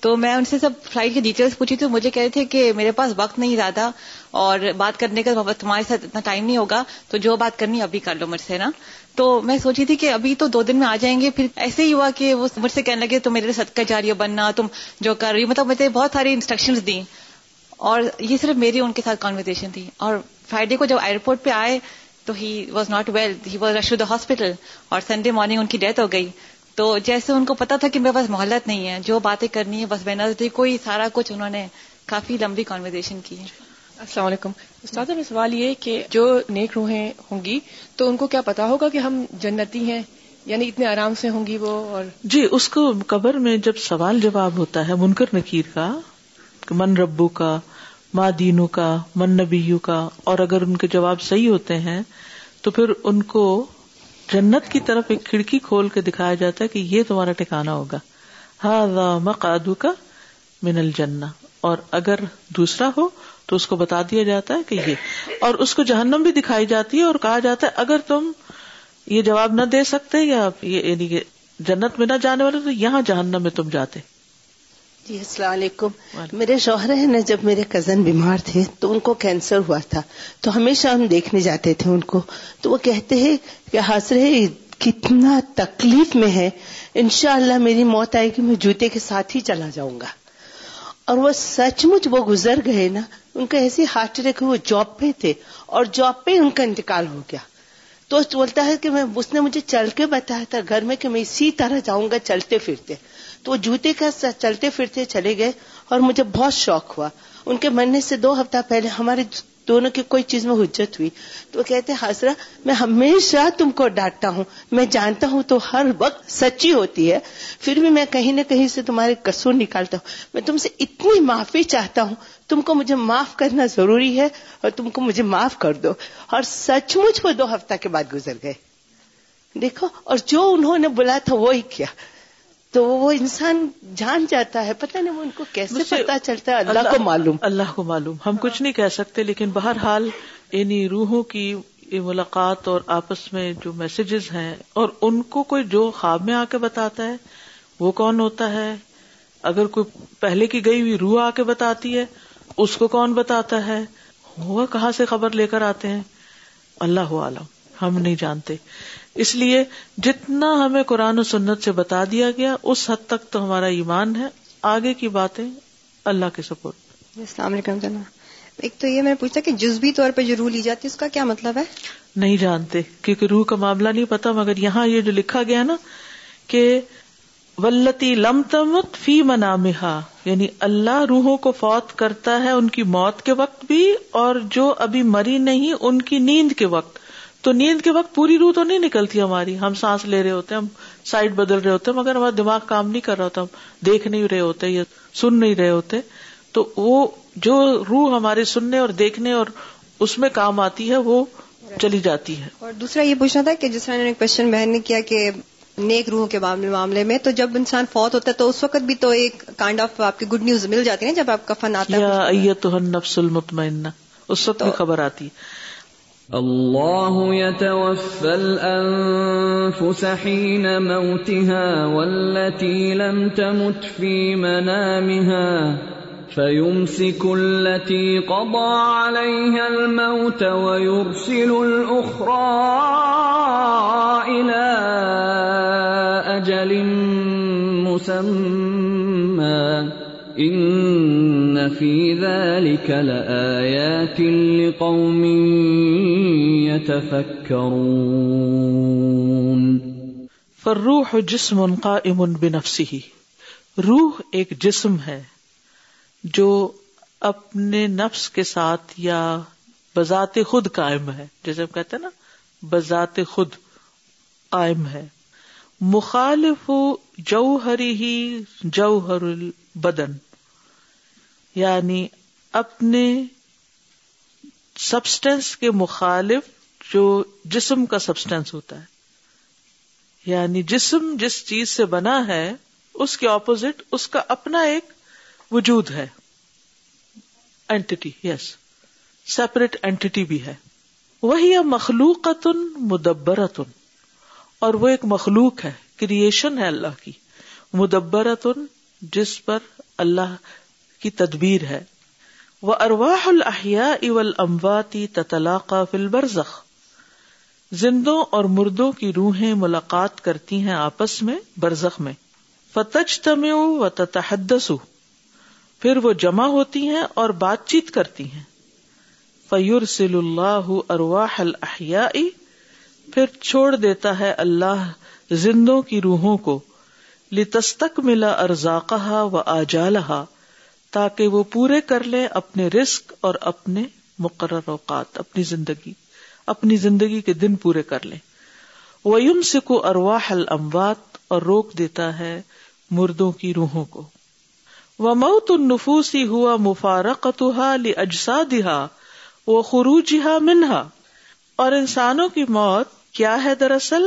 تو میں ان سے سب فلائٹ کی ڈیٹیلس پوچھی تو مجھے کہہ رہے تھے کہ میرے پاس وقت نہیں زیادہ اور بات کرنے کا تمہارے ساتھ اتنا ٹائم نہیں ہوگا تو جو بات کرنی ابھی کر لو مجھ سے نا۔ تو میں سوچی تھی کہ ابھی تو دو دن میں آ جائیں گے پھر ایسے ہی ہوا کہ وہ مجھ سے کہنے لگے تو میرے صدقہ جاری بننا تم جو کر رہی مطلب مجھے بہت ساری انسٹرکشنز دی اور یہ صرف میری ان کے ساتھ کانورزیشن تھی۔ اور فرائیڈے کو جب ایئرپورٹ پہ آئے تو he was not well he was rush to the hospital اور سنڈے مارننگ ان کی ڈیتھ ہو گئی۔ تو جیسے ان کو پتا تھا کہ میرے پاس محلت نہیں ہے جو باتیں کرنی ہے بس بے نظر کوئی سارا کچھ انہوں نے کافی لمبی کانورزیشن کی۔ ہے السلام علیکم۔ استاد میں سوال یہ کہ جو نیک روحیں ہوں گی تو ان کو کیا پتا ہوگا کہ ہم جنتی ہیں؟ یعنی اتنے آرام سے ہوں گی وہ اور جی اس کو قبر میں جب سوال جواب ہوتا ہے منکر نکیر کا من ربو کا ماں دینو کا من نبیو کا، اور اگر ان کے جواب صحیح ہوتے ہیں، تو پھر ان کو جنت کی طرف ایک کھڑکی کھول کے دکھایا جاتا ہے کہ یہ تمہارا ٹھکانا ہوگا۔ ہاں مقادو کا من الجنہ۔ اور اگر دوسرا ہو، تو اس کو بتا دیا جاتا ہے کہ یہ۔ اور اس کو جہنم بھی دکھائی جاتی ہے اور کہا جاتا ہے، اگر تم یہ جواب نہ دے سکتے یا یعنی جنت میں نہ جانے والے، تو یہاں جہنم میں تم جاتے۔ جی السلام علیکم۔ میرے شوہر ہیں نا جب میرے کزن بیمار تھے تو ان کو کینسر ہوا تھا۔ تو ہمیشہ ہم دیکھنے جاتے تھے ان کو۔ تو وہ کہتے ہیں کہ حاضر کتنا تکلیف میں ہے۔ انشاءاللہ میری موت آئے گی میں جوتے کے ساتھ ہی چلا جاؤں گا۔ اور وہ سچ مچ وہ گزر گئے نا ان کا ایسی ہارٹ اٹیک وہ جاب پہ تھے۔ اور جاب پہ ان کا انتقال ہو گیا۔ تو بولتا ہے کہ میں اس نے مجھے چل کے بتایا تھا گھر میں کہ میں اسی طرح جاؤں گا چلتے پھرتے۔ تو وہ جوتے کا چلتے پھرتے چلے گئے اور مجھے بہت شوق ہوا۔ ان کے مرنے سے دو ہفتہ پہلے ہمارے دونوں کی کوئی چیز میں حجت ہوئی۔ تو وہ کہتے حاضرہ میں ہمیشہ تم کو ڈانٹتا ہوں۔ میں جانتا ہوں تو ہر وقت سچی ہوتی ہے۔ پھر بھی میں کہیں نہ کہیں سے تمہارے قصور نکالتا ہوں۔ میں تم سے اتنی معافی چاہتا ہوں۔ تم کو مجھے معاف کرنا ضروری ہے اور تم کو مجھے معاف کر دو۔ اور سچ مچ وہ دو ہفتہ کے بعد گزر گئے۔ دیکھو، اور جو انہوں نے بولا تھا وہی کیا۔ تو وہ انسان جان جاتا ہے پتہ نہیں وہ ان کو کیسے پتا چلتا ہے؟ اللہ کو معلوم۔ اللہ کو معلوم۔ ہم کچھ نہیں کہہ سکتے لیکن بہرحال انہیں روحوں کی ملاقات اور آپس میں جو میسجز ہیں اور ان کو کوئی جو خواب میں آ کے بتاتا ہے وہ کون ہوتا ہے؟ اگر کوئی پہلے کی گئی ہوئی روح آ کے بتاتی ہے اس کو کون بتاتا ہے؟ وہ کہاں سے خبر لے کر آتے ہیں؟ اللہ عالم ہم نہیں جانتے۔ اس لیے جتنا ہمیں قرآن و سنت سے بتا دیا گیا اس حد تک تو ہمارا ایمان ہے آگے کی باتیں اللہ کے سپورٹ السلام علیکم جناب۔ ایک تو یہ میں پوچھتا کہ جزبی طور پہ جو روح لی جاتی ہے اس کا کیا مطلب ہے؟ نہیں جانتے کیونکہ روح کا معاملہ نہیں پتا مگر یہاں یہ جو لکھا گیا نا کہ ولتی لم تمت فی منامہا یعنی اللہ روحوں کو فوت کرتا ہے ان کی موت کے وقت بھی اور جو ابھی مری نہیں ان کی نیند کے وقت۔ تو نیند کے وقت پوری روح تو نہیں نکلتی ہماری۔ ہم سانس لے رہے ہوتے ہم سائڈ بدل رہے ہوتے مگر ہمارا دماغ کام نہیں کر رہا ہوتا ہم دیکھ نہیں رہے ہوتے یا سن نہیں رہے ہوتے۔ تو وہ جو روح ہمارے سننے اور دیکھنے اور اس میں کام آتی ہے وہ چلی جاتی ہے۔ اور دوسرا یہ پوچھنا تھا کہ جس طرح نے کوشچن بہن نے کیا کہ نیک روحوں کے معاملے میں تو جب انسان فوت ہوتا ہے تو اس وقت بھی تو ایک کائنڈ آف آپ کی گڈ نیوز مل جاتی ہے جب آپ کا فن آتا ہے۔ تو نفس المطمئنہ۔ اس وقت بھی خبر آتی۔ ہے اللہ يتوفى الأنفس حين موتها والتي لم تمت في منامها فيمسك التي قضى عليها الموت ويرسل الأخرى إلى أجل مسمى إن في ذلك لآيات لقوم يتفكرون فالروح جسم قائم بنفسه۔ روح ایک جسم ہے جو اپنے نفس کے ساتھ یا بذات خود قائم ہے۔ جیسے ہم کہتے ہیں نا، بذات خود قائم ہے۔ مخالف جوہری ہی جوہر البدن یعنی اپنے سبسٹینس کے مخالف جو جسم کا سبسٹینس ہوتا ہے۔ یعنی جسم جس چیز سے بنا ہے، اس کے اپوزٹ اس کا اپنا ایک وجود ہے۔ اینٹی یس سیپریٹ اینٹی بھی ہے۔ وہی مخلوقتن مدبرتن۔ اور وہ ایک مخلوق ہے کریشن ہے اللہ کی۔ مدبرتن جس پر اللہ کی تدبیر ہے۔ وہ ارواح الحیا اول امواتی تطلاقہ فل برزخ زندوں اور مردوں کی روحیں ملاقات کرتی ہیں آپس میں، برزخ میں۔ فتج تم و تحدس پھر وہ جمع ہوتی ہیں اور بات چیت کرتی ہیں۔ فیور سل اللہ ارواح الحیا پھر چھوڑ دیتا ہے اللہ زندوں کی روحوں کو۔ لتستک ملا ارزاقہ و آجالہ تاکہ وہ پورے کر لیں اپنے رسک اور اپنے مقرر اوقات، اپنی زندگی اپنی زندگی کے دن پورے کر لیں ویم سکو ارواح الاموات اور روک دیتا ہے مردوں کی روحوں کو۔ وہ موت النفوسی ہوا مفارقتها لاجسادها وخروجها منها۔ اور انسانوں کی موت کیا ہے دراصل؟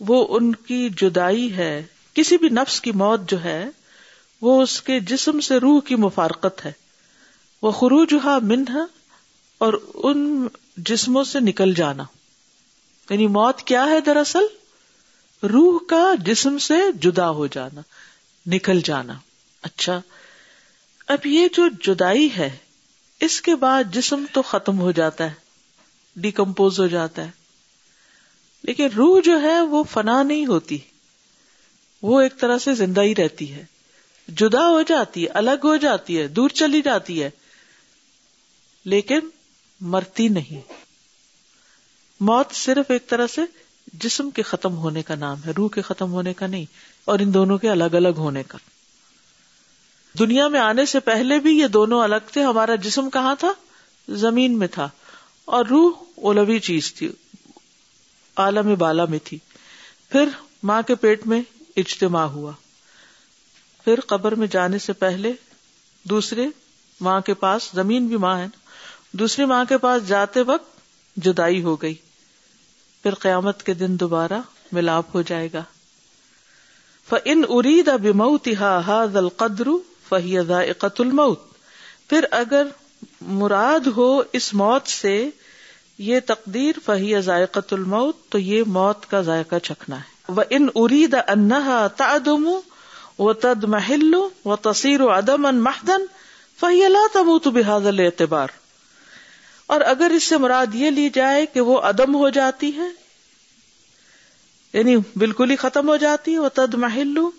وہ ان کی جدائی ہے کسی بھی نفس کی موت جو ہے، وہ اس کے جسم سے روح کی مفارقت ہے۔ وہ خروجہ منہا اور ان جسموں سے نکل جانا۔ یعنی موت کیا ہے دراصل؟ روح کا جسم سے جدا ہو جانا، نکل جانا۔ اچھا اب یہ جو جدائی ہے، اس کے بعد جسم تو ختم ہو جاتا ہے، ڈیکمپوز ہو جاتا ہے۔ لیکن روح جو ہے، وہ فنا نہیں ہوتی۔ وہ ایک طرح سے زندہ ہی رہتی ہے۔ جدا ہو جاتی ہے، الگ ہو جاتی ہے، دور چلی جاتی ہے۔ لیکن مرتی نہیں۔ موت صرف ایک طرح سے جسم کے ختم ہونے کا نام ہے، روح کے ختم ہونے کا نہیں، اور ان دونوں کے الگ الگ ہونے کا۔ دنیا میں آنے سے پہلے بھی یہ دونوں الگ تھے۔ ہمارا جسم کہاں تھا؟ زمین میں تھا۔ اور روح اولوی چیز تھی، عالم بالا میں تھی۔ پھر ماں کے پیٹ میں اجتماع ہوا۔ پھر قبر میں جانے سے پہلے دوسرے ماں کے پاس، زمین بھی ماں ہے دوسری ماں کے پاس جاتے وقت جدائی ہو گئی۔ پھر قیامت کے دن دوبارہ ملاپ ہو جائے گا۔ ان ارید اب ہاد القدر فہی ذائقت الموت۔ پھر اگر مراد ہو اس موت سے یہ تقدیر فہی ذائقت الموت، تو یہ موت کا ذائقہ چکھنا ہے۔ وہ ان ارید انہا تدم و تد محل و تصیر و ادم ان محدن فہی اللہ تموت بحاد اعتبار اور اگر اس سے مراد یہ لی جائے کہ وہ عدم ہو جاتی ہے یعنی بالکل ہی ختم ہو جاتی ہے وہ تد محلو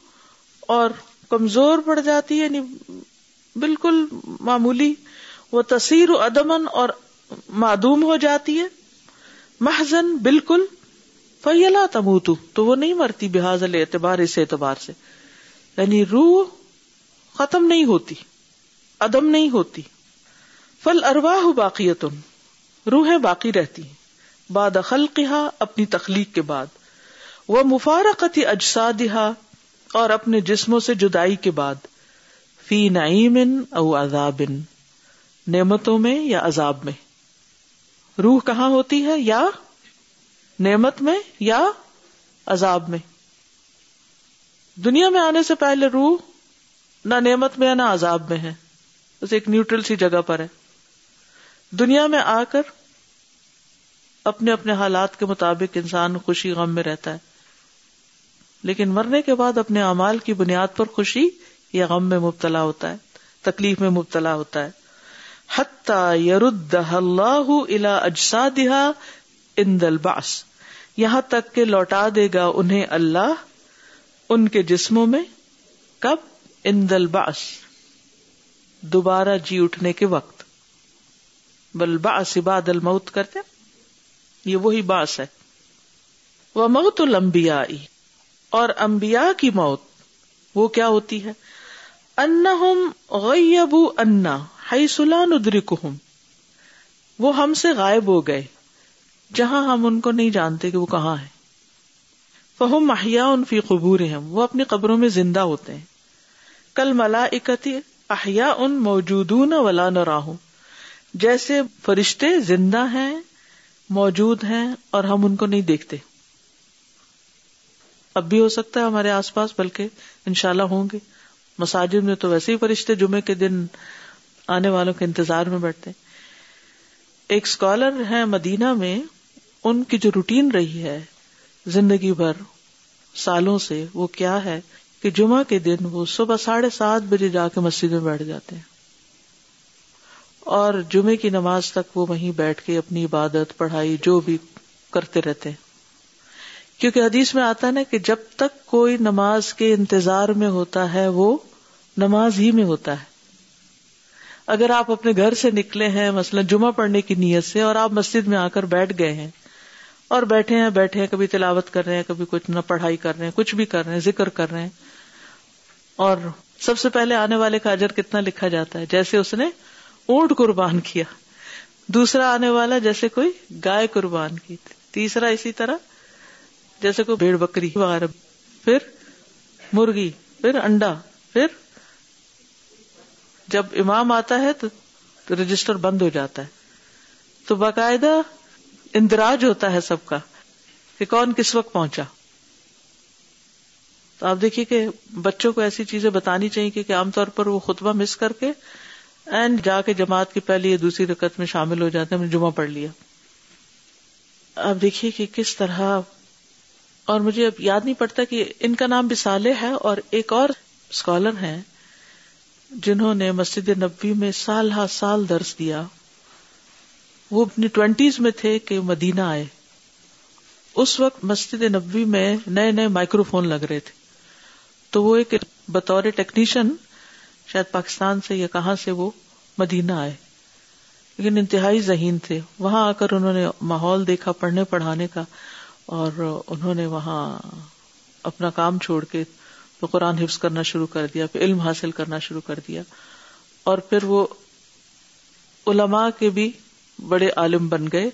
اور کمزور پڑ جاتی ہے یعنی بالکل معمولی وہ تصیر و ادمن اور معدوم ہو جاتی ہے محضن بالکل فیلا تموتو تو وہ نہیں مرتی بحاظ اعتبار اس اعتبار سے۔ یعنی روح ختم نہیں ہوتی ادم نہیں ہوتی۔ فل ارواہ باقی روحیں باقی رہتی ہیں۔ باد خلقہ اپنی تخلیق کے بعد۔ وہ مفارقتی اجسادہ اور اپنے جسموں سے جدائی کے بعد۔ فی نعیم او عذاب، نعمتوں میں یا عذاب میں۔ روح کہاں ہوتی ہے؟ یا نعمت میں یا عذاب میں؟ دنیا میں آنے سے پہلے روح نہ نعمت میں نہ عذاب میں ہے۔ بس ایک نیوٹرل سی جگہ پر ہے۔ دنیا میں آ کر اپنے اپنے حالات کے مطابق انسان خوشی غم میں رہتا ہے۔ لیکن مرنے کے بعد اپنے اعمال کی بنیاد پر خوشی یا غم میں مبتلا ہوتا ہے، تکلیف میں مبتلا ہوتا ہے۔ اللہ الا اجسادہ ان دل یہاں تک کہ لوٹا دے گا انہیں اللہ ان کے جسموں میں کب؟ ان دل باس دوبارہ جی اٹھنے کے وقت۔ بل باس بعد الموت کرتے یہ وہی باس ہے۔ وہ موت المبیا اور امبیا کی موت، وہ کیا ہوتی ہے؟ غیبو انا ہائی سلان ادرکہم وہ ہم سے غائب ہو گئے۔ جہاں ہم ان کو نہیں جانتے کہ وہ کہاں ہے فہم محیا ان فی قبور وہ اپنی قبروں میں زندہ ہوتے ہیں۔ کل ملا اکتی احیا ان موجود ولا نہ راہوں جیسے فرشتے زندہ ہیں، موجود ہیں اور ہم ان کو نہیں دیکھتے۔ اب بھی ہو سکتا ہے ہمارے آس پاس، بلکہ انشاءاللہ ہوں گے۔ مساجد میں تو ویسے ہی فرشتے جمعے کے دن آنے والوں کے انتظار میں بیٹھتے ایک اسکالر ہے مدینہ میں۔ ان کی جو روٹین رہی ہے زندگی بھر، سالوں سے، وہ کیا ہے کہ جمعہ کے دن وہ صبح ساڑھے سات بجے جا کے مسجد میں بیٹھ جاتے ہیں۔ اور جمعے کی نماز تک وہ وہیں بیٹھ کے اپنی عبادت، پڑھائی، جو بھی کرتے رہتے ہیں۔ کیونکہ حدیث میں آتا ہے نا کہ جب تک کوئی نماز کے انتظار میں ہوتا ہے، وہ نماز ہی میں ہوتا ہے۔ اگر آپ اپنے گھر سے نکلے ہیں، مثلا جمعہ پڑھنے کی نیت سے اور آپ مسجد میں آ کر بیٹھ گئے ہیں اور بیٹھے ہیں بیٹھے ہیں، کبھی تلاوت کر رہے ہیں، کبھی کچھ نہ پڑھائی کر رہے ہیں، کچھ بھی کر رہے ہیں، ذکر کر رہے ہیں۔ اور سب سے پہلے آنے والے کا اجر کتنا لکھا جاتا ہے؟ جیسے اس نے اونٹ قربان کیا۔ دوسرا آنے والا جیسے کوئی گائے قربان کی۔ تیسرا اسی طرح جیسے کوئی بھیڑ بکری وغیرہ۔ پھر مرغی، پھر انڈا، پھر جب امام آتا ہے تو رجسٹر بند ہو جاتا ہے۔ تو باقاعدہ اندراج ہوتا ہے سب کا کہ کون کس وقت پہنچا۔ تو آپ دیکھیے کہ بچوں کو ایسی چیزیں بتانی چاہیے کہ عام طور پر وہ خطبہ مس کر کے اینڈ جا کے جماعت کی پہلی یا دوسری رکت میں شامل ہو جاتے ہیں جمعہ پڑھ لیا۔ آپ دیکھیے کہ کس طرح، اور مجھے اب یاد نہیں پڑتا کہ ان کا نام بھی صالح ہے اور ایک اور اسکالر ہیں جنہوں نے مسجد نبی میں سال ہا سال درس دیا۔ وہ اپنی ٹوینٹیز میں تھے کہ مدینہ آئے۔ اس وقت مسجد نبی میں نئے نئے مائکرو فون لگ رہے تھے۔ تو وہ ایک بطور ٹیکنیشین، شاید پاکستان سے یا کہاں سے وہ مدینہ آئے۔ لیکن انتہائی ذہین تھے۔ وہاں آ کر انہوں نے ماحول دیکھا، پڑھنے پڑھانے کا، اور انہوں نے وہاں اپنا کام چھوڑ کے تو قرآن حفظ کرنا شروع کر دیا، پھر علم حاصل کرنا شروع کر دیا۔ اور پھر وہ علماء کے بھی بڑے عالم بن گئے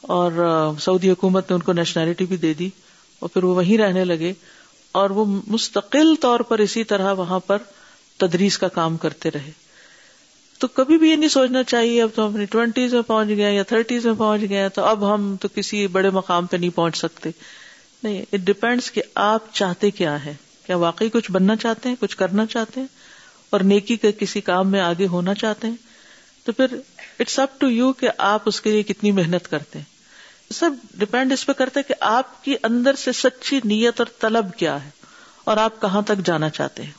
اور سعودی حکومت نے ان کو نیشنلٹی بھی دے دی اور پھر وہ وہیں رہنے لگے اور وہ مستقل طور پر اسی طرح وہاں پر تدریس کا کام کرتے رہے۔ تو کبھی بھی یہ نہیں سوچنا چاہیے اب تو اپنی ٹوینٹیز میں پہنچ گئے یا تھرٹیز میں پہنچ گئے تو اب ہم تو کسی بڑے مقام پہ نہیں پہنچ سکتے۔ نہیں اٹ ڈپینڈس کہ آپ چاہتے کیا ہے کیا واقعی کچھ بننا چاہتے ہیں، کچھ کرنا چاہتے ہیں؟ اور نیکی کے کسی کام میں آگے ہونا چاہتے ہیں؟ تو پھر اٹس اپ ٹو یو کہ آپ اس کے لیے کتنی محنت کرتے ہیں۔ سب ڈپینڈ اس پہ کرتے کہ آپ کی اندر سے سچی نیت اور طلب کیا ہے اور آپ کہاں تک جانا چاہتے ہیں۔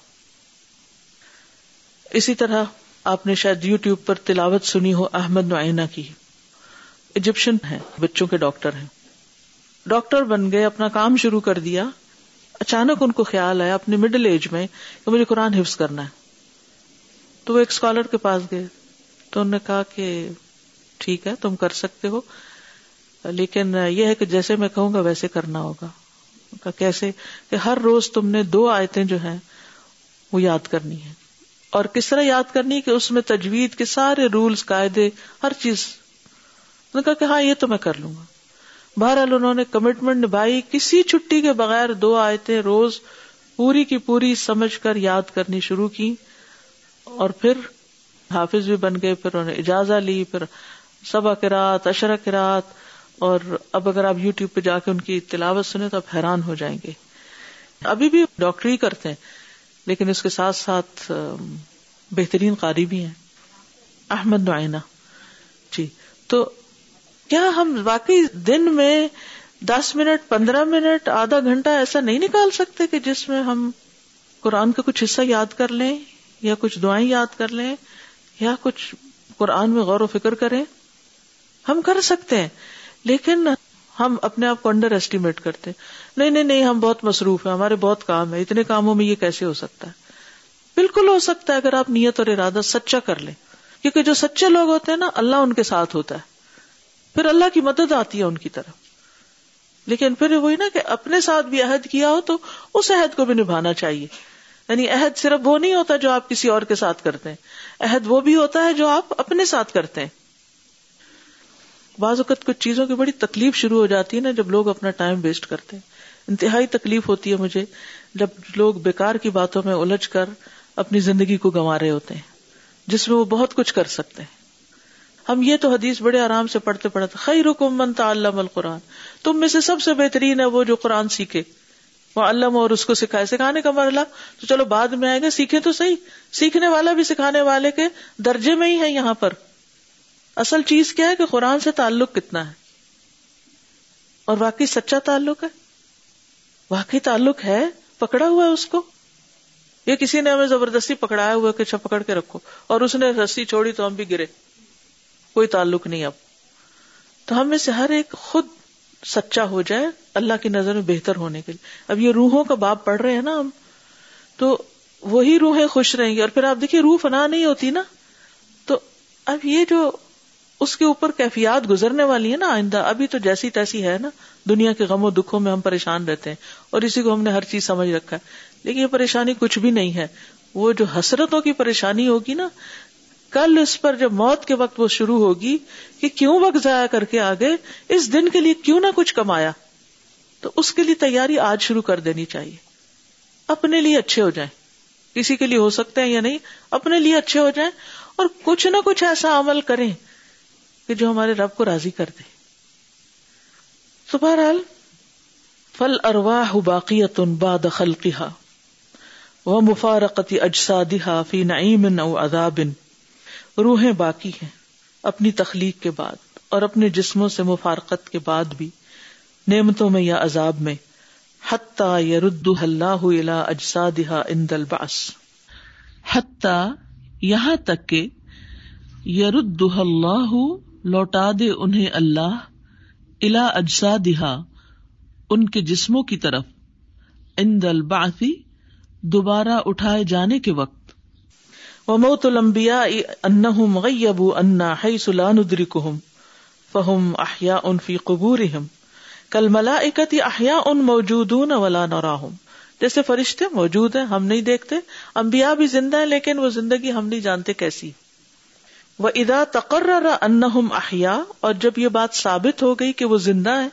اسی طرح آپ نے شاید یو ٹیوب پر تلاوت سنی ہو احمد نعینہ کی۔ ایجپشن ہے بچوں کے ڈاکٹر ہیں۔ ڈاکٹر بن گئے، اپنا کام شروع کر دیا۔ اچانک ان کو خیال آیا اپنے مڈل ایج میں کہ مجھے قرآن حفظ کرنا ہے۔ تو وہ ایک اسکالر کے پاس گئے۔ تو انہوں نے کہا کہ ٹھیک ہے، تم کر سکتے ہو۔ لیکن یہ ہے کہ جیسے میں کہوں گا ویسے کرنا ہوگا۔ کیسے؟ کہ ہر روز تم نے دو آیتیں جو ہیں، وہ یاد کرنی ہے اور کس طرح یاد کرنی کہ اس میں تجوید کے سارے رولز، قاعدے، ہر چیز۔ نے کہا کہ ہاں یہ تو میں کر لوں گا۔ بہرحال انہوں نے کمٹمنٹ نبھائی۔ کسی چھٹی کے بغیر دو آیتیں روز پوری کی پوری سمجھ کر یاد کرنی شروع کی۔ اور پھر حافظ بھی بن گئے، پھر انہوں نے اجازت لی، پھر سبا کرات اشرا کرات اور اب اگر آپ یو ٹیوب پہ جا کے ان کی تلاوت سنیں تو آپ حیران ہو جائیں گے۔ ابھی بھی ڈاکٹری کرتے ہیں، لیکن اس کے ساتھ ساتھ بہترین قاری بھی ہیں۔ احمد نعینہ۔ جی تو کیا ہم واقعی دن میں دس منٹ، پندرہ منٹ، آدھا گھنٹہ ایسا نہیں نکال سکتے کہ جس میں ہم قرآن کا کچھ حصہ یاد کر لیں یا کچھ دعائیں یاد کر لیں؟ یا کچھ قرآن میں غور و فکر کریں، ہم کر سکتے ہیں، لیکن ہم اپنے آپ کو انڈر ایسٹیمیٹ کرتے نہیں نہیں نہیں، ہم بہت مصروف ہیں، ہمارے بہت کام ہے اتنے کاموں میں یہ کیسے ہو سکتا ہے؟ بالکل ہو سکتا ہے، اگر آپ نیت اور ارادہ سچا کر لیں۔ کیونکہ جو سچے لوگ ہوتے ہیں نا، اللہ ان کے ساتھ ہوتا ہے۔ پھر اللہ کی مدد آتی ہے ان کی طرف۔ لیکن پھر وہی نا کہ اپنے ساتھ بھی عہد کیا ہو تو اس عہد کو بھی نبھانا چاہیے۔ یعنی عہد صرف وہ نہیں ہوتا جو آپ کسی اور کے ساتھ کرتے ہیں۔ عہد وہ بھی ہوتا ہے جو آپ اپنے ساتھ کرتے ہیں۔ بعض اوقات کچھ چیزوں کی بڑی تکلیف شروع ہو جاتی ہے نا جب لوگ اپنا ٹائم ویسٹ کرتے ہیں۔ انتہائی تکلیف ہوتی ہے مجھے جب لوگ بیکار کی باتوں میں الجھ کر اپنی زندگی کو گنوا رہے ہوتے ہیں، جس میں وہ بہت کچھ کر سکتے ہیں۔ ہم یہ تو حدیث بڑے آرام سے پڑھتے پڑھتے خیر من تعلم القرآن۔ تم میں سے سب سے بہترین ہے وہ جو قرآن سیکھے۔ وہ علم اور اس کو سکھائے، سکھانے کا مرلہ تو چلو بعد میں آئے گا سیکھے تو صحیح۔ سیکھنے والا بھی سکھانے والے کے درجے میں ہی ہے یہاں پر۔ اصل چیز کیا ہے کہ قرآن سے تعلق کتنا ہے؟ اور واقعی سچا تعلق ہے؟ واقعی تعلق ہے؟ پکڑا ہوا ہے اس کو؟ یہ کسی نے ہمیں زبردستی پکڑایا ہوا کہ اچھا پکڑ کے رکھو۔ اور اس نے رسی چھوڑی تو ہم بھی گرے۔ کوئی تعلق نہیں اب۔ تو ہم میں سے ہر ایک خود سچا ہو جائے اللہ کی نظر میں بہتر ہونے کے لیے۔ اب یہ روحوں کا باب پڑھ رہے ہیں نا ہم، تو وہی روحیں خوش رہیں گی۔ اور پھر آپ دیکھیے، روح فنا نہیں ہوتی نا۔ تو اب یہ جو اس کے اوپر کیفیات گزرنے والی ہے نا آئندہ، ابھی تو جیسی تیسی ہے نا۔ دنیا کے غم و دکھوں میں ہم پریشان رہتے ہیں۔ اور اسی کو ہم نے ہر چیز سمجھ رکھا ہے۔ لیکن یہ پریشانی کچھ بھی نہیں ہے۔ وہ جو حسرتوں کی پریشانی ہوگی نا کل اس پر جب موت کے وقت وہ شروع ہوگی کہ کیوں وقت ضائع کر کے آگے، اس دن کے لیے کیوں نہ کچھ کمایا؟ تو اس کے لیے تیاری آج شروع کر دینی چاہیے۔ اپنے لیے اچھے ہو جائیں۔ کسی کے لیے ہو سکتے ہیں یا نہیں، اپنے لیے اچھے ہو جائیں اور کچھ نہ کچھ ایسا عمل کریں کہ جو ہمارے رب کو راضی کر دے۔ تو بہرحال فل ارواہ باقیت باد خلقها و مفارقت اجسادها فی نعیم او عذاب روحیں باقی ہیں، اپنی تخلیق کے بعد اور اپنے جسموں سے مفارقت کے بعد بھی۔ نعمتوں میں یا عذاب میں۔ حتی یرد اللہ الى اجسادها عند البعث۔ حتی یہاں تک کہ یرد اللہ لوٹا دے انہیں اللہ الا اجسا دہا ان کے جسموں کی طرف۔ ان دل باسی دوبارہ اٹھائے جانے کے وقت۔ و موت المبیا ان غیبو انا ہی سلان ادرکہم فہم احیا ان فی قبور کل ملا اکتی احیا موجود ولا نراہم۔ جیسے فرشتے موجود ہیں، ہم نہیں دیکھتے۔ امبیا بھی زندہ ہیں، لیکن وہ زندگی ہم نہیں جانتے کیسی۔ وہ ادا تقرر انہم احیا اور جب یہ بات ثابت ہو گئی کہ وہ زندہ ہے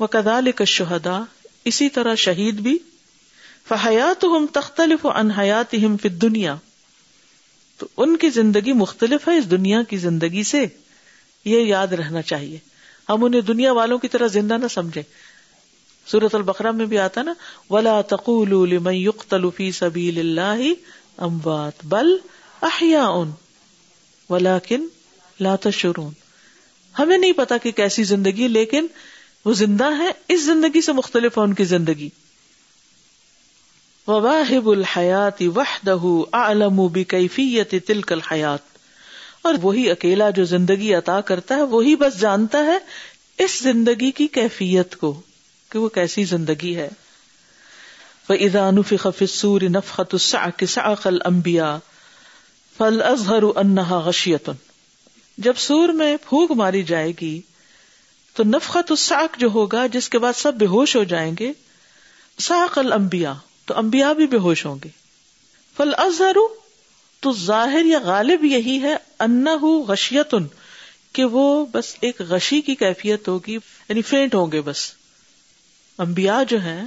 وہ کدال شہدا اسی طرح شہید بھی۔ فحیات ہم تختلف و انحیات ہم دنیا تو ان کی زندگی مختلف ہے، اس دنیا کی زندگی سے یہ یاد رہنا چاہیے۔ ہم انہیں دنیا والوں کی طرح زندہ نہ سمجھے سورت البقرہ میں بھی آتا نا، ولا تقول لمن يقتل في سبيل الله اموات بل احیاء ولیکن لا تشعرون۔ ہمیں نہیں پتا کہ کیسی زندگی، لیکن وہ زندہ ہے اس زندگی سے مختلف ہے ان کی زندگی۔ وواہب الحیات وحدہ اعلم بکیفیت تلک الحیات۔ اور وہی اکیلا جو زندگی عطا کرتا ہے، وہی بس جانتا ہے اس زندگی کی کیفیت کو، کہ وہ کیسی زندگی ہے۔ وَإِذَا نُفِخَ فِي السُّورِ نَفْخَةُ السَّعْقِ سَعَقَ الْأَنبِيَاءِ فل ازہر انہا جب سور میں پھونک ماری جائے گی، تو نفقت الساق جو ہوگا، جس کے بعد سب بے ہوش ہو جائیں گے ساق الانبیاء تو انبیاء بھی بے ہوش ہوں گے۔ فل ازہر تو ظاہر یا غالب یہی ہے انہ غشیتن کہ وہ بس ایک غشی کی کیفیت ہوگی یعنی فینٹ ہوں گے بس۔ انبیاء جو ہیں،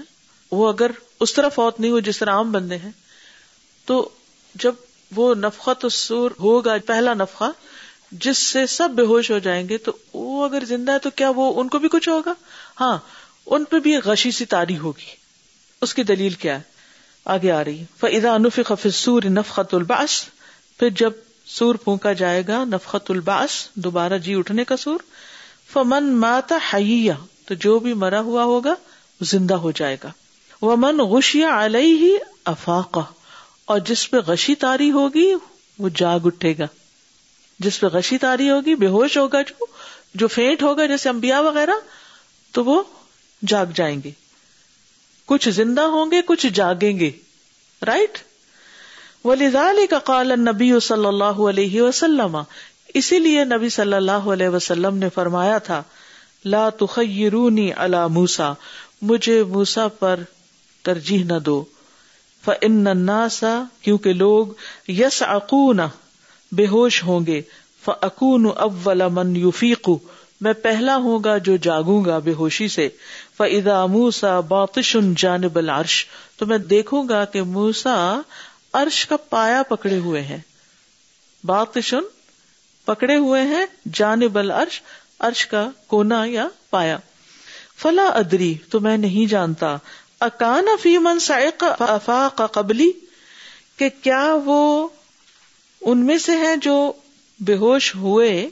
وہ اگر اس طرح فوت نہیں ہو جس طرح عام بندے ہیں، تو جب وہ نفقت السور ہوگا، پہلا نفقہ جس سے سب بے ہوش ہو جائیں گے، تو وہ اگر زندہ ہے، تو کیا وہ ان کو بھی کچھ ہوگا؟ ہاں ان پہ بھی غشی سی تاری ہوگی۔ اس کی دلیل کیا ہے؟ آگے آ رہی فضا انف سور نفقت الباس پھر جب سور پھونکا جائے گا نفقت الباس دوبارہ جی اٹھنے کا سور، فمن ماتا حیا تو جو بھی مرا ہوا ہوگا زندہ ہو جائے گا۔ وہ من غشیا علیہ ہی افاقہ اور جس پہ غشی تاری ہوگی، وہ جاگ اٹھے گا۔ جس پہ غشی تاری ہوگی، بے ہوش ہوگا جو جو فینٹ ہوگا، جیسے امبیا وغیرہ، تو وہ جاگ جائیں گے۔ کچھ زندہ ہوں گے، کچھ جاگیں گے۔ رائٹ ولیزال کا قال نبی صلی اللہ علیہ وسلم۔ اسی لیے نبی صلی اللہ علیہ وسلم نے فرمایا تھا، لا تخیرونی علی موسا مجھے موسا پر ترجیح نہ دو۔ فن الناسا کیونکہ لوگ یس اکون بے ہوش ہوں گے۔ فکون اول من یوفیقو میں پہلا ہوں گا جو جاگوں گا بے ہوشی سے۔ فضا موسا باطشن جانب العرش۔ تو میں دیکھوں گا کہ موسا عرش کا پایا پکڑے ہوئے ہیں۔ باطشن پکڑے ہوئے ہیں جانب العرش، عرش کا کونا یا پایا۔ فلا ادری تو میں نہیں جانتا۔ اکان فی من سائق افاق قبلی کہ کیا وہ ان میں سے ہیں جو بے ہوش ہوئے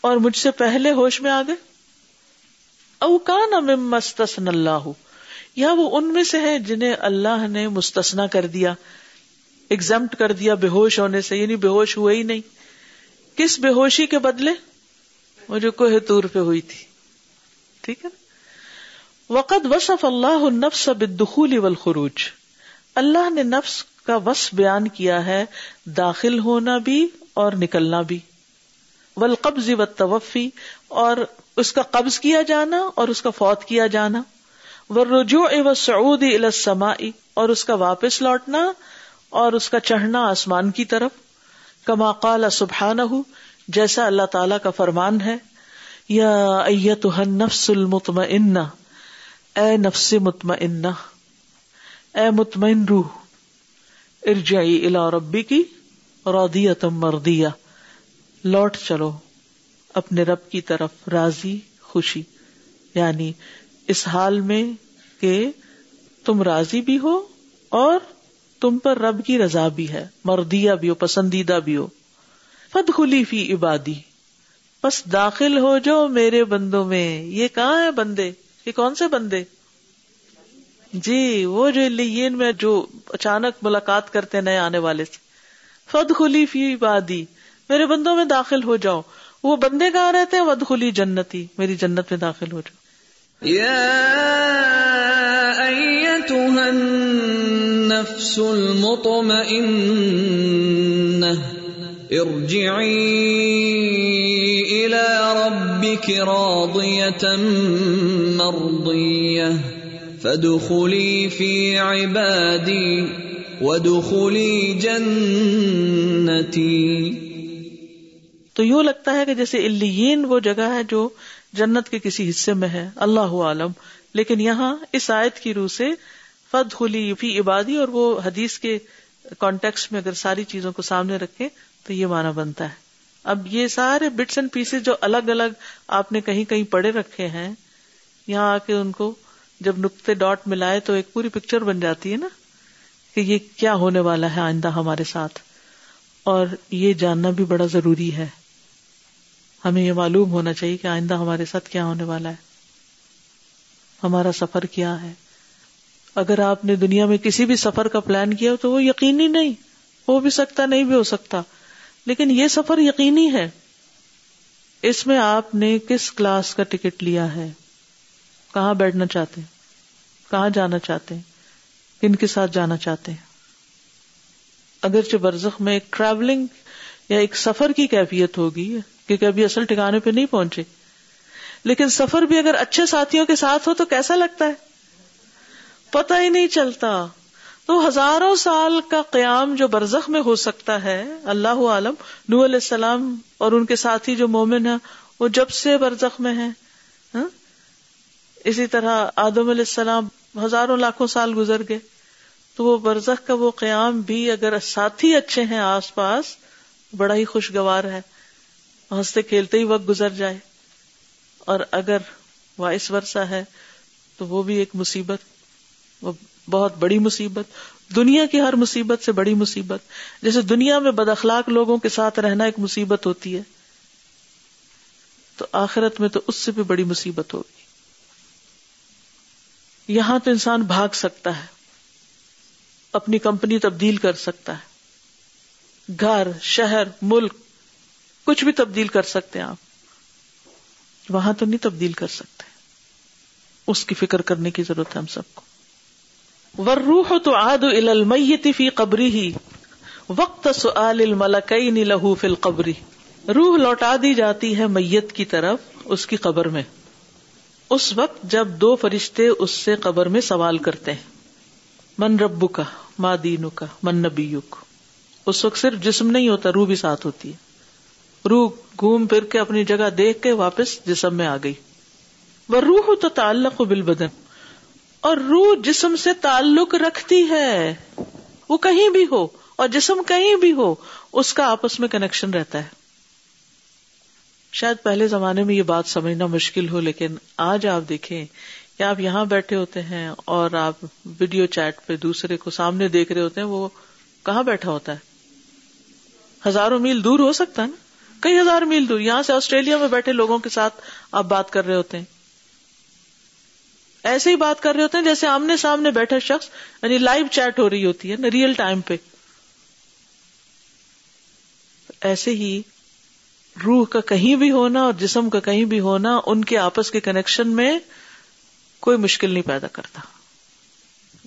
اور مجھ سے پہلے ہوش میں آ گئے۔ اوکان ام مستسن اللہ۔ یا وہ ان میں سے ہیں جنہیں اللہ نے مستثنا کر دیا ایگزمٹ کر دیا بے ہوش ہونے سے یعنی بے ہوش ہوئے ہی نہیں۔ کس بے ہوشی کے بدلے؟ وہ جو کوہ تور پہ ہوئی تھی۔ ٹھیک ہے۔ وقت وصف اللہ النفس بالدخول والخروج۔ اللہ نے نفس کا وصف بیان کیا ہے، داخل ہونا بھی اور نکلنا بھی۔ والقبض والتوفی، اور اس کا قبض کیا جانا اور اس کا فوت کیا جانا۔ والرجوع والصعود الى السماء، اور اس کا واپس لوٹنا اور اس کا چڑھنا آسمان کی طرف۔ کما قال سبحانہ، جیسا اللہ تعالی کا فرمان ہے، یا ایتها النفس المطمئنہ، اے نفس مطمئنہ، اے مطمئن روح، ارجعی الى ربی کی رودیت مردیہ۔ لوٹ چلو، اپنے رب کی طرف راضی، خوشی۔ یعنی اس حال میں کہ تم راضی بھی ہو اور تم پر رب کی رضا بھی ہے مردیا بھی ہو، پسندیدہ بھی ہو۔ فد خلی فی عبادی۔ بس داخل ہو جو میرے بندوں میں۔ یہ کہاں ہے بندے؟ یہ کون سے بندے؟ جی وہ جو لین میں جو اچانک ملاقات کرتے نئے آنے والے سے۔ فد خلی فی بادی میرے بندوں میں داخل ہو جاؤ۔ وہ بندے کہاں رہتے ہیں؟ ود خلی جنتی میری جنت میں داخل ہو جاؤ۔ النفس المطمئنة ارجعي إلى ربك راضية مرضية فادخلي في عبادي وادخلي جنتي تو یوں لگتا ہے کہ جیسے الین وہ جگہ ہے جو جنت کے کسی حصے میں ہے، اللہ عالم۔ لیکن یہاں اس آیت کی روح سے فد خلی فی عبادی اور وہ حدیث کے کانٹیکس میں اگر ساری چیزوں کو سامنے رکھے تو یہ مانا بنتا ہے۔ اب یہ سارے بٹس اینڈ پیسز جو الگ الگ آپ نے کہیں کہیں پڑے رکھے ہیں، یہاں آ کے ان کو جب نقطے ڈاٹ ملائے تو ایک پوری پکچر بن جاتی ہے نا کہ یہ کیا ہونے والا ہے آئندہ ہمارے ساتھ۔ اور یہ جاننا بھی بڑا ضروری ہے۔ ہمیں یہ معلوم ہونا چاہیے کہ آئندہ ہمارے ساتھ کیا ہونے والا ہے۔ ہمارا سفر کیا ہے۔ اگر آپ نے دنیا میں کسی بھی سفر کا پلان کیا تو وہ یقینی نہیں، ہو بھی سکتا، نہیں بھی ہو سکتا۔ لیکن یہ سفر یقینی ہے۔ اس میں آپ نے کس کلاس کا ٹکٹ لیا ہے؟ کہاں بیٹھنا چاہتے ہیں؟ کہاں جانا چاہتے ہیں؟ کن کے ساتھ جانا چاہتے ہیں؟ اگرچہ برزخ میں ایک ٹریولنگ یا ایک سفر کی کیفیت ہوگی کیونکہ ابھی اصل ٹھکانے پہ نہیں پہنچے۔ لیکن سفر بھی اگر اچھے ساتھیوں کے ساتھ ہو تو کیسا لگتا ہے؟ پتا ہی نہیں چلتا۔ تو ہزاروں سال کا قیام جو برزخ میں ہو سکتا ہے، اللہ عالم نو علیہ السلام اور ان کے ساتھی جو مومن ہیں، وہ جب سے برزخ میں ہیں۔ ہاں؟ اسی طرح آدم علیہ السلام ہزاروں لاکھوں سال گزر گئے۔ تو وہ برزخ کا وہ قیام بھی اگر ساتھی اچھے ہیں آس پاس، بڑا ہی خوشگوار ہے۔ ہنستے کھیلتے ہی وقت گزر جائے۔ اور اگر وائس ورسا ہے، تو وہ بھی ایک مصیبت۔ وہ بہت بڑی مصیبت۔ دنیا کی ہر مصیبت سے بڑی مصیبت۔ جیسے دنیا میں بد اخلاق لوگوں کے ساتھ رہنا ایک مصیبت ہوتی ہے، تو آخرت میں تو اس سے بھی بڑی مصیبت ہوگی۔ یہاں تو انسان بھاگ سکتا ہے، اپنی کمپنی تبدیل کر سکتا ہے۔ گھر، شہر، ملک کچھ بھی تبدیل کر سکتے ہیں آپ۔ وہاں تو نہیں تبدیل کر سکتے۔ اس کی فکر کرنے کی ضرورت ہے ہم سب کو۔ ورروح تو آد المیت فی قبری ہی وقت سؤال الملکین لہو فی القبری روح لوٹا دی جاتی ہے میت کی طرف اس کی قبر میں۔ اس وقت جب دو فرشتے اس سے قبر میں سوال کرتے ہیں۔ من ربو کا ماں دینو کا من نبیو کا اس وقت صرف جسم نہیں ہوتا، روح بھی ساتھ ہوتی ہے۔ روح گھوم پھر کے اپنی جگہ دیکھ کے واپس جسم میں آ گئی۔ وہ روح تو تعلق بال بدن اور روح جسم سے تعلق رکھتی ہے۔ وہ کہیں بھی ہو اور جسم کہیں بھی ہو، اس کا آپس میں کنیکشن رہتا ہے۔ شاید پہلے زمانے میں یہ بات سمجھنا مشکل ہو، لیکن آج آپ دیکھیں کہ آپ یہاں بیٹھے ہوتے ہیں اور آپ ویڈیو چیٹ پہ دوسرے کو سامنے دیکھ رہے ہوتے ہیں، وہ کہاں بیٹھا ہوتا ہے؟ ہزاروں میل دور ہو سکتا ہے نا؟ کئی ہزار میل دور، یہاں سے آسٹریلیا میں بیٹھے لوگوں کے ساتھ آپ بات کر رہے ہوتے ہیں۔ ایسے ہی بات کر رہے ہوتے ہیں جیسے آمنے سامنے بیٹھا شخص یعنی لائیو چیٹ ہو رہی ہوتی ہے نا ریئل ٹائم پہ۔ ایسے ہی روح کا کہیں بھی ہونا اور جسم کا کہیں بھی ہونا ان کے آپس کے کنیکشن میں کوئی مشکل نہیں پیدا کرتا۔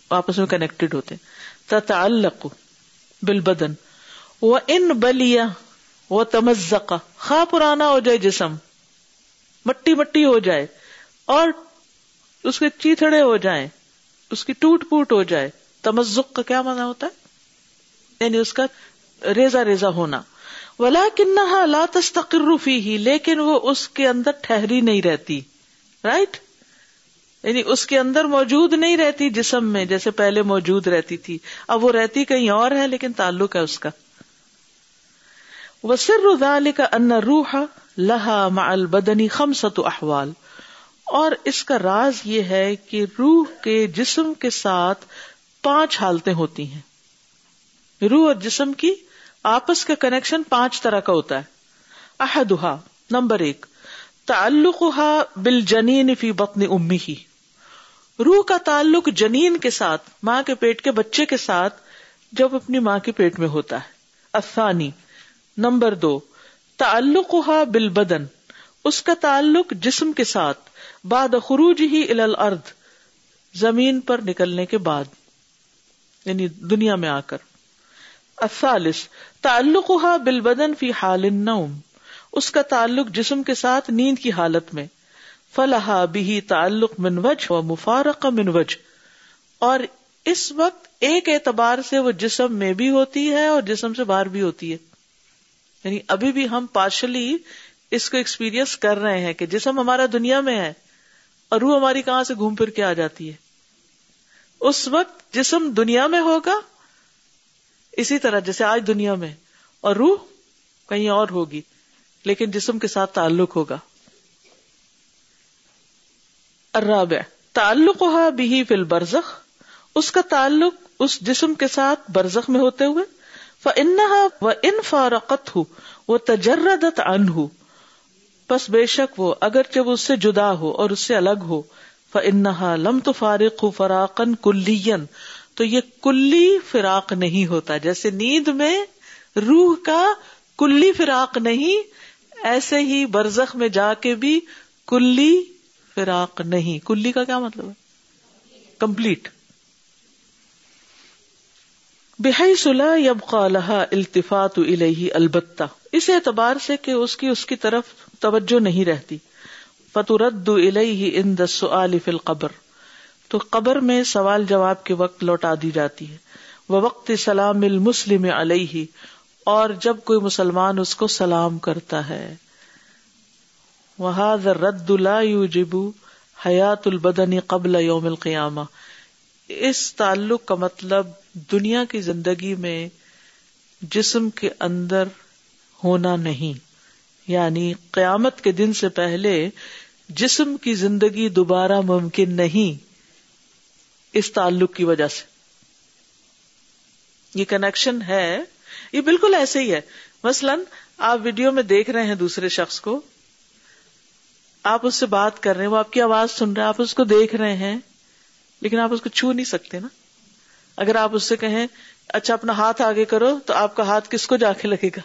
آپس میں کنیکٹڈ ہوتے تتعلق بالبدن۔ وہ ان بلیا وہ تمزقہ، خواہ پرانا ہو جائے جسم، مٹی مٹی ہو جائے اور اس کے چیتڑے ہو جائیں، اس کی ٹوٹ پوٹ ہو جائے، تمزق کا کیا مانا ہوتا ہے؟ یعنی اس کا ریزا ریزا ہونا۔ ولا کنہا لا تستقر فی لیکن وہ اس کے اندر ٹھہری نہیں رہتی رائٹ یعنی اس کے اندر موجود نہیں رہتی جسم میں، جیسے پہلے موجود رہتی تھی، اب وہ رہتی کہیں اور ہے، لیکن تعلق ہے اس کا۔ وسر ذلك ان روح لها مع البدن خمسة احوال۔ اور اس کا راز یہ ہے کہ روح کے جسم کے ساتھ پانچ حالتیں ہوتی ہیں۔ روح اور جسم کی آپس کا کنیکشن پانچ طرح کا ہوتا ہے۔ احدہ نمبر ایک تعلق بل جنین فی بطن امی ہی روح کا تعلق جنین کے ساتھ، ماں کے پیٹ کے بچے کے ساتھ، جب اپنی ماں کے پیٹ میں ہوتا ہے۔ افسانی نمبر دو تعلق بل بدن اس کا تعلق جسم کے ساتھ باد خروج ہی الارض، زمین پر نکلنے کے بعد یعنی دنیا میں آ کر۔ الثالث تعلق بال بدن فی حال النوم، اس کا تعلق جسم کے ساتھ نیند کی حالت میں۔ فلاح بھی تعلق من وجہ و مفارق من وجہ۔ اور اس وقت ایک اعتبار سے وہ جسم میں بھی ہوتی ہے اور جسم سے باہر بھی ہوتی ہے۔ یعنی ابھی بھی ہم پارشلی اس کو ایکسپیرئنس کر رہے ہیں کہ جسم ہمارا دنیا میں ہے اور روح ہماری کہاں سے گھوم پھر کے آ جاتی ہے۔ اس وقت جسم دنیا میں ہوگا، اسی طرح جیسے آج دنیا میں، اور روح کہیں اور ہوگی، لیکن جسم کے ساتھ تعلق ہوگا۔ الرابع تعلق ہوا بھی فل برزخ اس کا تعلق اس جسم کے ساتھ برزخ میں ہوتے ہوئے و ان فارقت ہو وہ تجردت ان ہو بس بے شک وہ اگر جب اس سے جدا ہو اور اس سے الگ ہو فنحا لم تو فارق ہو فراقن کلین تو یہ کلی فراق نہیں ہوتا، جیسے نیند میں روح کا کلی فراق نہیں، ایسے ہی برزخ میں جا کے بھی کلی فراق نہیں۔ کلی کا کیا مطلب ہے؟ کمپلیٹ۔ بحی صلاح یب قالح التفات الہی البتہ۔ اس اعتبار سے کہ اس کی اس کی طرف توجہ نہیں رہتی۔ فترد الہی ان دس فی القبر۔ تو قبر میں سوال جواب کے وقت لوٹا دی جاتی ہے۔ وہ وقت سلام المسلم علیہ اور جب کوئی مسلمان اس کو سلام کرتا ہے۔ رد جبو حیات البدنی قبل یوم القیامہ اس تعلق کا مطلب دنیا کی زندگی میں جسم کے اندر ہونا نہیں۔ یعنی قیامت کے دن سے پہلے جسم کی زندگی دوبارہ ممکن نہیں اس تعلق کی وجہ سے۔ یہ کنیکشن ہے۔ یہ بالکل ایسے ہی ہے۔ مثلاً آپ ویڈیو میں دیکھ رہے ہیں دوسرے شخص کو۔ آپ اس سے بات کر رہے ہیں، وہ آپ کی آواز سن رہے ہیں آپ اس کو دیکھ رہے ہیں، لیکن آپ اس کو چھو نہیں سکتے نا۔ اگر آپ اس سے کہیں اچھا اپنا ہاتھ آگے کرو تو آپ کا ہاتھ کس کو جا کے لگے گا؟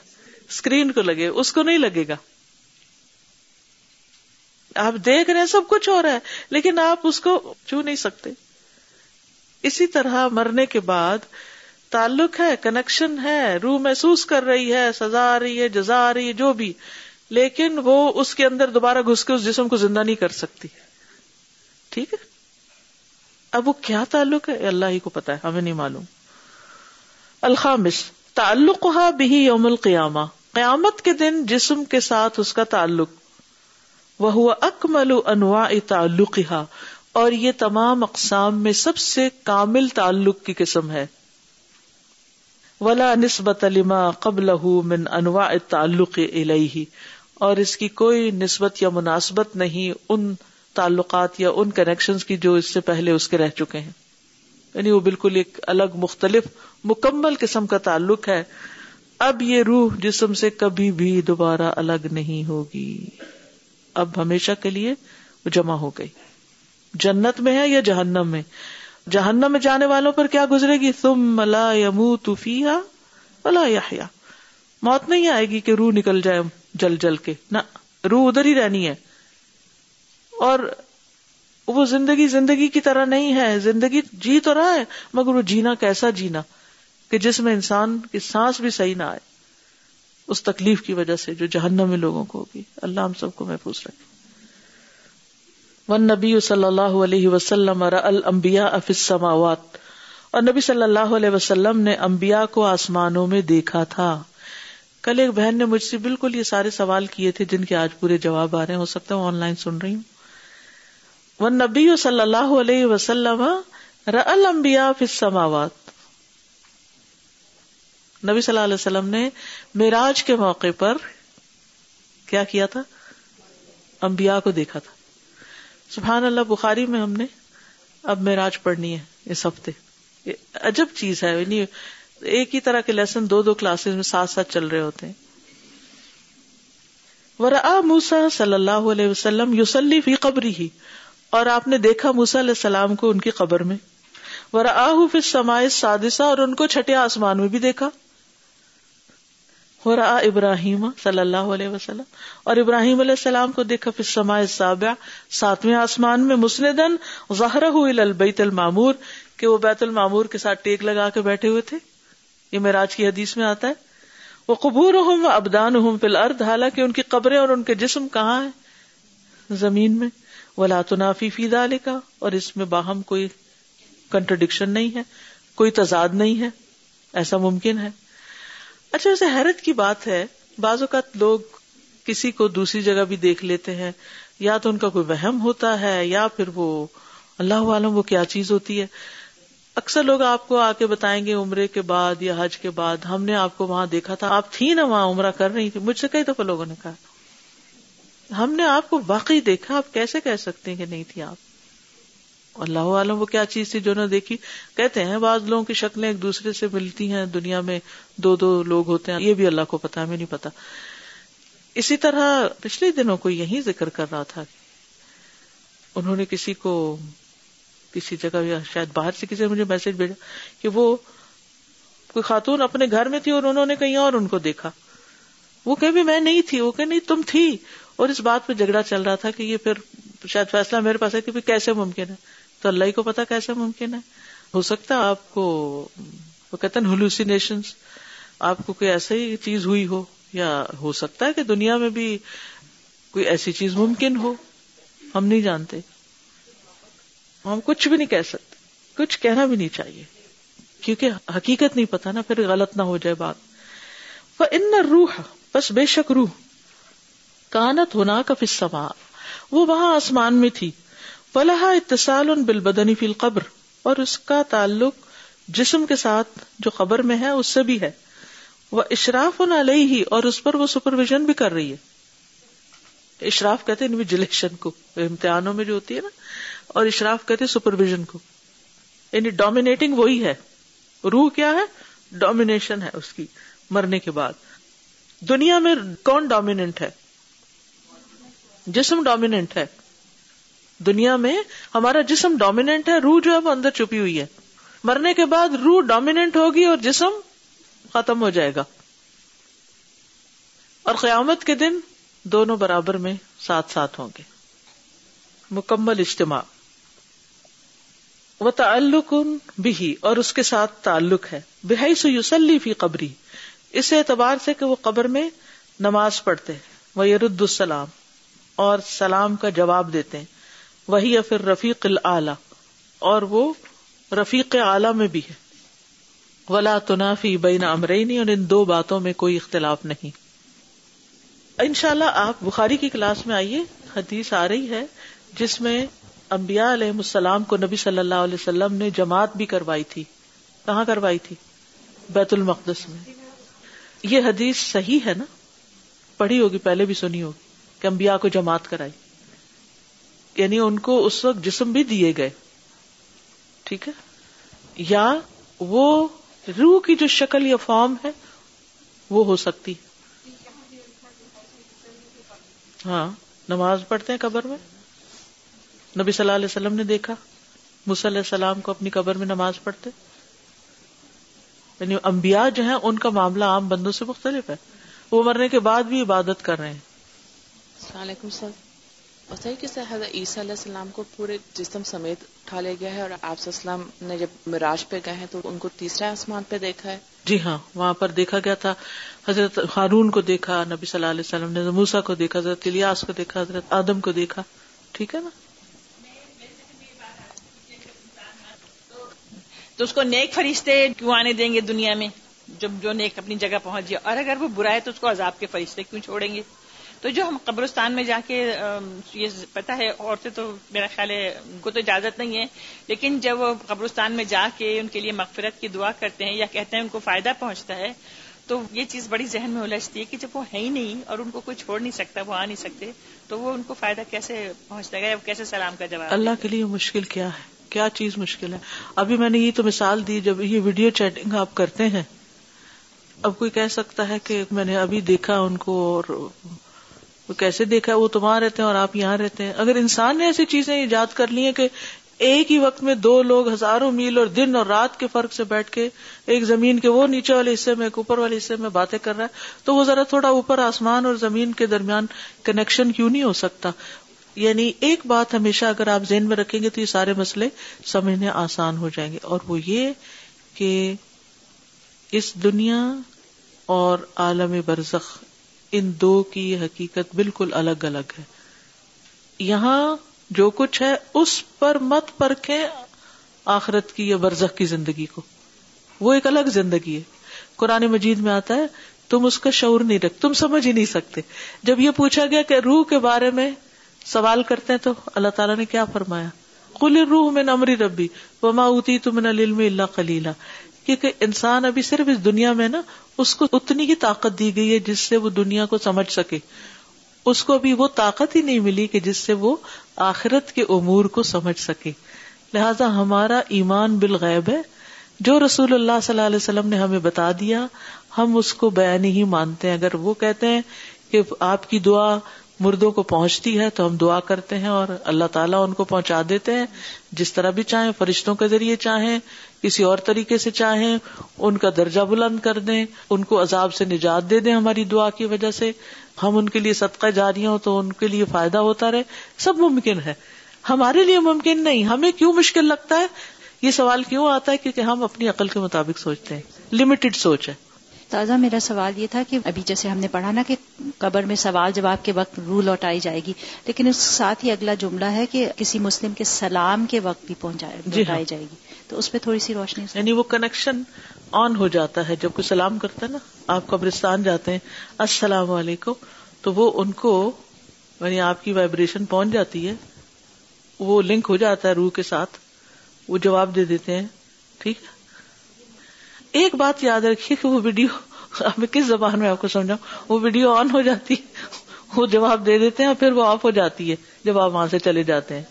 اسکرین کو لگے، اس کو نہیں لگے گا۔ آپ دیکھ رہے ہیں، سب کچھ ہو رہا ہے، لیکن آپ اس کو چھو نہیں سکتے۔ اسی طرح مرنے کے بعد تعلق ہے کنیکشن ہے، روح محسوس کر رہی ہے، سزا آ رہی ہے، جزا آ رہی ہے، جو بھی۔ لیکن وہ اس کے اندر دوبارہ گھس کے اس جسم کو زندہ نہیں کر سکتی۔ ٹھیک ہے؟ اب وہ کیا تعلق ہے؟ اللہ ہی کو پتا ہے، ہمیں نہیں معلوم۔ الخامس تعلق بھی یوم القیامہ۔ قیامت کے دن جسم کے ساتھ اس کا تعلق۔ وہ ہوا اکمل انواع تعلق اور یہ تمام اقسام میں سب سے کامل تعلق کی قسم ہے۔ ولا نسبت لما قبل من انواع تعلق الیہ۔ اور اس کی کوئی نسبت یا مناسبت نہیں، ان تعلقات یا ان کنیکشن کی جو اس سے پہلے اس کے رہ چکے ہیں۔ یعنی وہ بالکل ایک الگ مختلف مکمل قسم کا تعلق ہے۔ اب یہ روح جسم سے کبھی بھی دوبارہ الگ نہیں ہوگی۔ اب ہمیشہ کے لیے وہ جمع ہو گئی۔ جنت میں ہے یا جہنم میں؟ جہنم میں جانے والوں پر کیا گزرے گی؟ تم ملا یمو توفیا ملا یا موت نہیں آئے گی کہ روح نکل جائے جل جل کے۔ نہ، روح ادھر ہی رہنی ہے۔ اور وہ زندگی زندگی کی طرح نہیں ہے۔ زندگی جی تو رہا ہے، مگر وہ جینا کیسا جینا؟ کہ جس میں انسان کی سانس بھی صحیح نہ آئے۔ اس تکلیف کی وجہ سے جو جہنم میں لوگوں کو ہوگی۔ اللہ ہم سب کو محفوظ رکھے۔ ون نبی صلی اللہ علیہ وسلم المبیا سماوات اور نبی صلی اللہ علیہ وسلم نے امبیا کو آسمانوں میں دیکھا تھا۔ کل ایک بہن نے مجھ سے بالکل یہ سارے سوال کیے تھے جن کے آج پورے جواب آ رہے ہیں۔ ہو سکتا ہے آن لائن سن رہی ہوں۔ ون نبی صلی اللہ علیہ وسلم المبیا سماوات نبی صلی اللہ علیہ وسلم نے میراج کے موقع پر کیا کیا تھا؟ امبیا کو دیکھا تھا۔ سبحان اللہ، بخاری میں ہم نے اب میراج پڑھنی ہے اس ہفتے۔ عجب چیز ہے یعنی ایک ہی طرح کے لیسن دو دو کلاسز میں ساتھ ساتھ چل رہے ہوتے ہیں۔ ورا موسا صلی اللہ علیہ وسلم یوسلی فی قبری ہی اور آپ نے دیکھا موسا علیہ السلام کو ان کی قبر میں۔ ورا فی سمائے سادسا اور ان کو چھٹے آسمان میں بھی دیکھا۔ ابراہیم صلی اللہ علیہ وسلم۔ اور ابراہیم علیہ السلام کو دیکھا۔ پھر سما سابع ساتویں آسمان میں مسندن ظاہر البیت المامور کہ وہ بیت المامور کے ساتھ ٹیک لگا کے بیٹھے ہوئے تھے۔ یہ میراج کی حدیث میں آتا ہے۔ وہ قبور ہوں ابدان ہوں فل ارد حالانکہ ان کی قبریں اور ان کے جسم کہاں ہے زمین میں۔ وہ فی دال کا اور اس میں باہم کوئی کنٹرڈکشن نہیں ہے، کوئی تضاد نہیں ہے۔ ایسا ممکن ہے۔ اچھا ویسے حیرت کی بات ہے، بعض اوقات لوگ کسی کو دوسری جگہ بھی دیکھ لیتے ہیں، یا تو ان کا کوئی وہم ہوتا ہے، یا پھر وہ اللہ عالم وہ کیا چیز ہوتی ہے۔ اکثر لوگ آپ کو آ کے بتائیں گے عمرے کے بعد یا حج کے بعد، ہم نے آپ کو وہاں دیکھا تھا، آپ تھی نا وہاں عمرہ کر رہی تھی مجھ سے کئی دفعہ لوگوں نے کہا۔ ہم نے آپ کو واقعی دیکھا، آپ کیسے کہہ سکتے ہیں کہ نہیں تھی آپ؟ اللہ عالم، وہ کیا چیز تھی جو نے دیکھی؟ کہتے ہیں، بعض لوگوں کی شکلیں ایک دوسرے سے ملتی ہیں، دنیا میں دو دو لوگ ہوتے ہیں، یہ بھی اللہ کو پتا، ہمیں نہیں پتا۔ اسی طرح پچھلے دنوں کو یہی ذکر کر رہا تھا، انہوں نے کسی کو کسی جگہ یا شاید باہر سے کسی نے مجھے میسج بھیجا کہ وہ کوئی خاتون اپنے گھر میں تھی اور انہوں نے کہیں اور ان کو دیکھا۔ وہ کہ بھی میں نہیں تھی، وہ کہ نہیں، تم تھی۔ اور اس بات پہ جھگڑا چل رہا تھا کہ یہ پھر شاید فیصلہ میرے پاس ہے کہ کیسے ممکن ہے؟ تو اللہ ہی کو پتا کیسے ممکن ہے؟ ہو سکتا ہے آپ کو، وہ کہتے ہیں ہلوسینیشن آپ کو کوئی ایسا ہی چیز ہوئی ہو، یا ہو سکتا ہے کہ دنیا میں بھی کوئی ایسی چیز ممکن ہو؟ ہم نہیں جانتے۔ ہم کچھ بھی نہیں کہہ سکتے۔ کچھ کہنا بھی نہیں چاہیے۔ کیونکہ حقیقت نہیں پتا نا، پھر غلط نہ ہو جائے بات۔ ان روح بس بے شک روح۔ کانت ہونا کا فسما وہ وہاں آسمان میں تھی. فلاح اتصال ان بل بدنی فی القبر، اور اس کا تعلق جسم کے ساتھ جو قبر میں ہے، اس سے بھی ہے. وہ اشراف ان علیہ ہی اور اس پر وہ سپرویژن بھی کر رہی ہے. اشراف کہتے ہیں انویجلیشن کو، امتحانوں میں جو ہوتی ہے نا، اور اشراف کہتے ہیں سپرویژن کو. یعنی ڈومینیٹنگ وہی ہے. روح کیا ہے؟ ڈومینیشن ہے اس کی، مرنے کے بعد. دنیا میں کون ڈومیننٹ ہے؟ جسم ڈومیننٹ ہے۔ دنیا میں ہمارا جسم ڈومیننٹ ہے، روح جو ہے وہ اندر چھپی ہوئی ہے۔ مرنے کے بعد روح ڈومیننٹ ہوگی اور جسم ختم ہو جائے گا۔ اور قیامت کے دن دونوں برابر میں ساتھ ساتھ ہوں گے۔ مکمل اجتماع۔ وہ تعلق بھی اور اس کے ساتھ تعلق ہے۔ بحی یوسلی فی قبری۔ اس اعتبار سے کہ وہ قبر میں نماز پڑھتے وہ یرد السلام۔ اور سلام کا جواب دیتے ہیں۔ وہی یا پھر رفیق العلی اور وہ رفیق اعلی میں بھی ہے۔ ولا تنافی بین امرینی اور ان دو باتوں میں کوئی اختلاف نہیں۔ ان شاء اللہ آپ بخاری کی کلاس میں آئیے، حدیث آ رہی ہے جس میں امبیا علیہ السلام کو نبی صلی اللہ علیہ وسلم نے جماعت بھی کروائی تھی۔ کہاں کروائی تھی؟ بیت المقدس میں۔ یہ حدیث صحیح ہے نا؟ پڑھی ہوگی، پہلے بھی سنی ہوگی۔ کہ امبیا کو جماعت کرائی۔ یعنی ان کو اس وقت جسم بھی دیے گئے۔ ٹھیک ہے؟ یا وہ روح کی جو شکل یا فارم ہے، وہ ہو سکتی۔ ہاں نماز پڑھتے ہیں قبر میں۔ نبی صلی اللہ علیہ وسلم نے دیکھا۔ علیہ السلام کو اپنی قبر میں نماز پڑھتے۔ یعنی انبیاء جو ہیں، ان کا معاملہ عام بندوں سے مختلف ہے۔ وہ مرنے کے بعد بھی عبادت کر رہے ہیں۔ السلام علیکم سر۔ اور کہ حضرت عیسیٰ علیہ السلام کو پورے جسم سمیت اٹھا لے گیا ہے اور آپ السلام نے جب مراج پہ گئے ہیں تو ان کو تیسرے آسمان پہ دیکھا ہے؟ جی ہاں وہاں پر دیکھا گیا تھا۔ حضرت ہارون کو دیکھا نبی صلی اللہ علیہ وسلم نے موسا کو دیکھا حضرت الیاس کو دیکھا حضرت آدم کو دیکھا۔ ٹھیک ہے نا؟ تو اس کو نیک فرشتے کیوں آنے دیں گے دنیا میں جب جو نیک اپنی جگہ پہنچ جائے؟ اور اگر وہ برا ہے تو اس کو عذاب کے فرشتے کیوں چھوڑیں گے؟ تو جو ہم قبرستان میں جا کے یہ پتا ہے، عورتیں تو میرا خیال ہے، ان کو تو اجازت نہیں ہے، لیکن جب وہ قبرستان میں جا کے ان کے لیے مغفرت کی دعا کرتے ہیں یا کہتے ہیں ان کو فائدہ پہنچتا ہے، تو یہ چیز بڑی ذہن میں الجھتی ہے کہ جب وہ ہے ہی نہیں اور ان کو کوئی چھوڑ نہیں سکتا، وہ آ نہیں سکتے، تو وہ ان کو فائدہ کیسے پہنچتا ہے؟ کیسے سلام کا جواب؟ اللہ کے لیے مشکل کیا ہے؟ کیا چیز مشکل ہے؟ ابھی میں نے یہ تو مثال دی، جب یہ ویڈیو چیٹنگ آپ کرتے ہیں، اب کوئی کہہ سکتا ہے کہ میں نے ابھی دیکھا ان کو اور وہ کیسے دیکھا وہ تو وہاں رہتے ہیں اور آپ یہاں رہتے ہیں۔ اگر انسان نے ایسی چیزیں ایجاد کر لی ہیں کہ ایک ہی وقت میں دو لوگ ہزاروں میل اور دن اور رات کے فرق سے بیٹھ کے ایک زمین کے وہ نیچے والے حصے میں، ایک اوپر والے حصے میں باتیں کر رہا ہے، تو وہ ذرا تھوڑا اوپر آسمان اور زمین کے درمیان کنیکشن کیوں نہیں ہو سکتا؟ یعنی ایک بات ہمیشہ اگر آپ ذہن میں رکھیں گے تو یہ سارے مسئلے سمجھنے آسان ہو جائیں گے۔ اور وہ یہ کہ اس دنیا اور عالم برزخ ان دو کی حقیقت بالکل الگ الگ ہے۔ یہاں جو کچھ ہے، اس پر مت پرکھیں آخرت کی یا برزخ کی زندگی کو۔ وہ ایک الگ زندگی ہے۔ قرآن مجید میں آتا ہے، تم اس کا شعور نہیں رکھ، تم سمجھ ہی نہیں سکتے۔ جب یہ پوچھا گیا کہ روح کے بارے میں سوال کرتے ہیں تو اللہ تعالیٰ نے کیا فرمایا؟ کل روح میں نمری ربی وما اوتی تم علم اللہ کلیلہ کیونکہ انسان ابھی صرف اس دنیا میں نا اس کو اتنی ہی طاقت دی گئی ہے جس سے وہ دنیا کو سمجھ سکے۔ اس کو ابھی وہ طاقت ہی نہیں ملی کہ جس سے وہ آخرت کے امور کو سمجھ سکے۔ لہذا ہمارا ایمان بالغیب ہے۔ جو رسول اللہ صلی اللہ علیہ وسلم نے ہمیں بتا دیا، ہم اس کو بیان ہی مانتے ہیں۔ اگر وہ کہتے ہیں کہ آپ کی دعا مردوں کو پہنچتی ہے تو ہم دعا کرتے ہیں اور اللہ تعالیٰ ان کو پہنچا دیتے ہیں۔ جس طرح بھی چاہیں، فرشتوں کے ذریعے چاہیں کسی اور طریقے سے چاہیں ان کا درجہ بلند کر دیں ان کو عذاب سے نجات دے دیں ہماری دعا کی وجہ سے۔ ہم ان کے لیے صدقہ جاری ہوں تو ان کے لیے فائدہ ہوتا رہے۔ سب ممکن ہے۔ ہمارے لیے ممکن نہیں۔ ہمیں کیوں مشکل لگتا ہے؟ یہ سوال کیوں آتا ہے؟ کیونکہ ہم اپنی عقل کے مطابق سوچتے ہیں۔ لمیٹڈ سوچ ہے۔ تازہ میرا سوال یہ تھا کہ ابھی جیسے ہم نے پڑھا نا کہ قبر میں سوال جواب کے وقت رو لوٹائی جائے گی لیکن اس ساتھ ہی اگلا جملہ ہے کہ کسی مسلم کے سلام کے وقت بھی پہنچائی جی ہاں۔ جائے گی۔ تو اس پہ تھوڑی سی روشنی یعنی وہ کنیکشن آن ہو جاتا ہے۔ جب کوئی سلام کرتا ہے نا، آپ قبرستان جاتے ہیں، السلام علیکم، تو وہ ان کو یعنی آپ کی وائبریشن پہنچ جاتی ہے۔ وہ لنک ہو جاتا ہے روح کے ساتھ۔ وہ جواب دے دیتے ہیں۔ ٹھیک ہے؟ ایک بات یاد رکھیے کہ وہ ویڈیو میں کس زبان میں آپ کو سمجھا وہ ویڈیو آن ہو جاتی وہ جواب دے دیتے ہیں پھر وہ آف ہو جاتی ہے۔ جب آپ وہاں سے چلے جاتے ہیں۔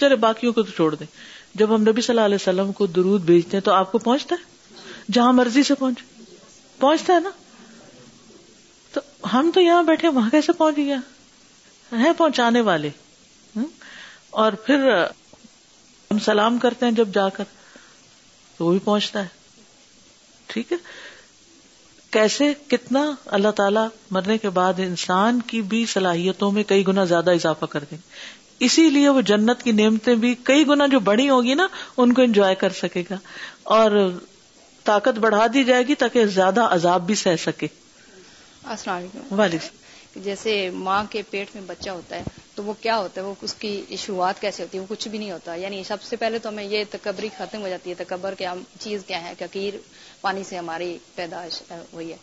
چلے، باقیوں کو تو چھوڑ دیں۔ جب ہم نبی صلی اللہ علیہ وسلم کو درود بھیجتے ہیں تو آپ کو پہنچتا ہے؟ جہاں مرضی سے پہنچ۔ پہنچتا ہے نا؟ تو ہم تو یہاں بیٹھے، وہاں کیسے پہنچ گیا؟ ہے پہنچانے والے۔ اور پھر ہم سلام کرتے ہیں جب جا کر۔ تو وہ بھی پہنچتا ہے۔ ٹھیک ہے؟ کیسے؟ کتنا؟ اللہ تعالیٰ مرنے کے بعد انسان کی بھی صلاحیتوں میں کئی گنا زیادہ اضافہ کر دیں۔ اسی لیے وہ جنت کی نعمتیں بھی کئی گنا جو بڑی ہوگی نا ان کو انجوائے کر سکے گا۔ اور طاقت بڑھا دی جائے گی تاکہ زیادہ عذاب بھی سہ سکے۔ السلام علیکم۔ وعلیکم۔ جیسے ماں کے پیٹ میں بچہ ہوتا ہے تو وہ کیا ہوتا ہے؟ وہ اس کی شروعات کیسے ہوتی ہے؟ وہ کچھ بھی نہیں ہوتا۔ یعنی سب سے پہلے تو ہمیں یہ تکبری ختم ہو جاتی ہے تکبر کیا چیز کیا ہے ککیر پانی سے ہماری پیدائش ہوئی ہے۔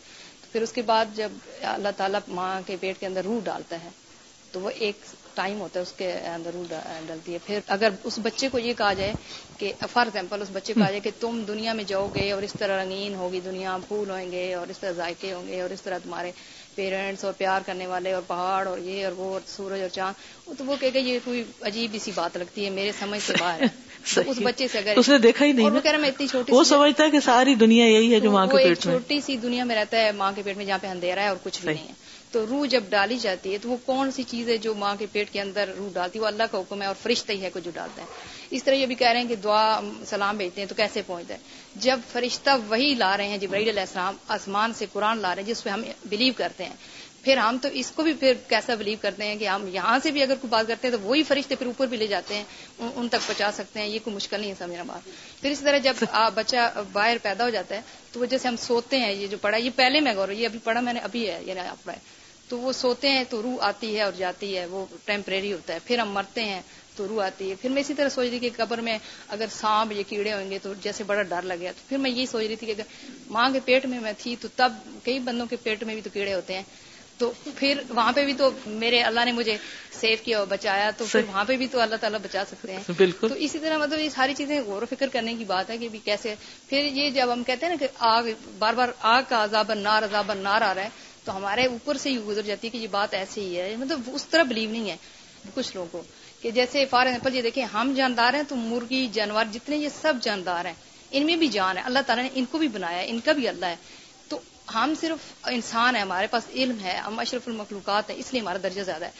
پھر اس کے بعد جب اللہ تعالیٰ ماں کے پیٹ کے اندر روح ڈالتا ہے تو وہ ایک ٹائم ہوتا ہے اس کے اندر روح ڈلتی ہے۔ پھر اگر اس بچے کو یہ کہا جائے کہ فار ایگزامپل اس بچے کو کہا جائے کہ تم دنیا میں جاؤ گے اور اس طرح رنگین ہوگی دنیا پھول ہوئیں گے اور اس طرح ذائقے ہوں گے اور اس طرح تمہارے پیرنٹس اور پیار کرنے والے اور پہاڑ اور یہ اور وہ اور سورج اور چاند تو وہ کہ یہ کوئی عجیب سی بات لگتی ہے میرے سمجھ سے باہر ہے۔ اس بچے سے اگر اس نے دیکھا ہی نہیں وہ کہہ رہا میں اتنی چھوٹی وہ سمجھتا ہے کہ ساری دنیا یہی ہے جو ماں کے پیٹ میں چھوٹی سی دنیا میں رہتا ہے ماں کے پیٹ میں جہاں پہ اندھیرا ہے اور کچھ بھی نہیں ہے۔ تو روح جب ڈالی جاتی ہے تو وہ کون سی چیز ہے جو ماں کے پیٹ کے اندر روح ڈالتی ہے؟ وہ اللہ کا حکم ہے اور فرشتہ ہی ہے کوئی جو ڈالتا ہے۔ اس طرح یہ بھی کہہ رہے ہیں کہ دعا سلام بھیجتے ہیں تو کیسے پہنچتا ہے؟ جب فرشتہ وہی لا رہے ہیں، جبرائیل علیہ السلام آسمان سے قرآن لا رہے ہیں، جس پہ ہم بلیو کرتے ہیں۔ پھر ہم تو اس کو بھی پھر کیسا بلیو کرتے ہیں کہ ہم یہاں سے بھی اگر کوئی بات کرتے ہیں تو وہی فرشتے پھر اوپر بھی لے جاتے ہیں، ان تک پہنچا سکتے ہیں۔ یہ کوئی مشکل نہیں ہے سمجھنا بات پھر اسی طرح جب بچہ باہر پیدا ہو جاتا ہے تو وہ جیسے ہم سوتے ہیں، یہ جو پڑھا، یہ پہلے میں غور، یہ ابھی پڑھا میں نے، ابھی ہے، یہ آپ پڑھا تو وہ سوتے ہیں تو روح آتی ہے اور جاتی ہے وہ ٹیمپریری ہوتا ہے۔ پھر ہم مرتے ہیں تو روح آتی ہے۔ پھر میں اسی طرح سوچ رہی کہ قبر میں اگر سانپ یا کیڑے ہوں گے تو جیسے بڑا ڈر لگ گیا۔ تو پھر میں یہی سوچ رہی تھی کہ اگر ماں کے پیٹ میں میں تھی تو تب کئی بندوں کے پیٹ میں بھی تو کیڑے ہوتے ہیں۔ تو پھر وہاں پہ بھی تو میرے اللہ نے مجھے سیو کیا اور بچایا۔ تو پھر وہاں پہ بھی تو اللہ تعالیٰ بچا سکتے ہیں۔ بالکل۔ تو اسی طرح مطلب یہ ساری چیزیں غور و فکر کرنے کی بات ہے کہ کیسے۔ پھر یہ جب ہم کہتے ہیں نا کہ آگ بار بار آگ کا عذاب نار عذاب نار آ رہا ہے تو ہمارے اوپر سے ہی گزر جاتی ہے کہ یہ بات ایسی ہی ہے۔ مطلب اس طرح بلیو نہیں ہے کچھ لوگوں کو کہ جیسے فار ایگزامپل یہ دیکھیں، ہم جاندار ہیں تو مرغی، جانور جتنے یہ سب جاندار ہیں، ان میں بھی جان ہے۔ اللہ تعالیٰ نے ان کو بھی بنایا ہے، ان کا بھی اللہ ہے۔ تو ہم صرف انسان ہیں، ہمارے پاس علم ہے، ہم اشرف المخلوقات ہیں، اس لیے ہمارا درجہ زیادہ ہے۔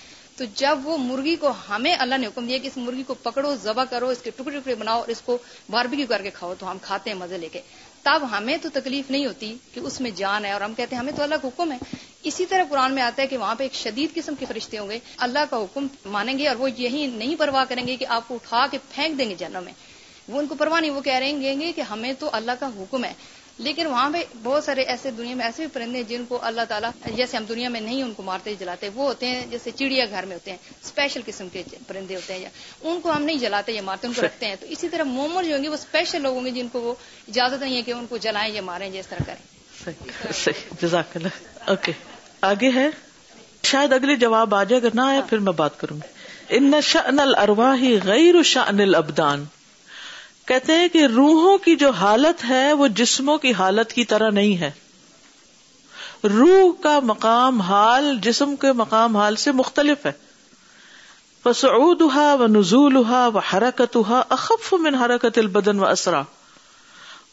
تو جب وہ مرغی کو ہمیں اللہ نے حکم دیا کہ اس مرغی کو پکڑو، ذبح کرو، اس کے ٹکڑے ٹکڑے بناؤ اور اس کو باربیکیو کر کے کھاؤ، تو ہم کھاتے ہیں، مزے لے کے۔ تب ہمیں تو تکلیف نہیں ہوتی کہ اس میں جان ہے اور ہم کہتے ہیں ہمیں تو اللہ کا حکم ہے۔ اسی طرح قرآن میں آتا ہے کہ وہاں پہ ایک شدید قسم کے فرشتے ہوں گے۔ اللہ کا حکم مانیں گے اور وہ یہی نہیں پرواہ کریں گے کہ آپ کو اٹھا کے پھینک دیں گے جنم میں۔ وہ ان کو پرواہ نہیں، وہ کہہ رہے گے کہ ہمیں تو اللہ کا حکم ہے۔ لیکن وہاں پہ بہت سارے ایسے دنیا میں ایسے بھی پرندے ہیں جن کو اللہ تعالیٰ جیسے ہم دنیا میں نہیں ان کو مارتے جلاتے، وہ ہوتے ہیں جیسے چڑیا گھر میں ہوتے ہیں اسپیشل قسم کے پرندے ہوتے ہیں ان کو ہم نہیں جلاتے یا مارتے، ان کو رکھتے ہیں۔ تو اسی طرح مومر جو ہوں گے وہ اسپیشل لوگ ہوں گے جن کو وہ اجازت نہیں ہے کہ ان کو جلائیں یا ماریں جس طرح کریں۔ جزاک اللہ اوکے آگے ہے۔ شاید اگلے جواب آ جائے، اگر نہ آئے پھر میں بات کروں گی۔ ان شأن الارواح غیر شأن الابدان کہتے ہیں کہ روحوں کی جو حالت ہے وہ جسموں کی حالت کی طرح نہیں ہے۔ روح کا مقام حال جسم کے مقام حال سے مختلف ہے۔ و نزول و حرکت اخف من حرکت البدن و اسرا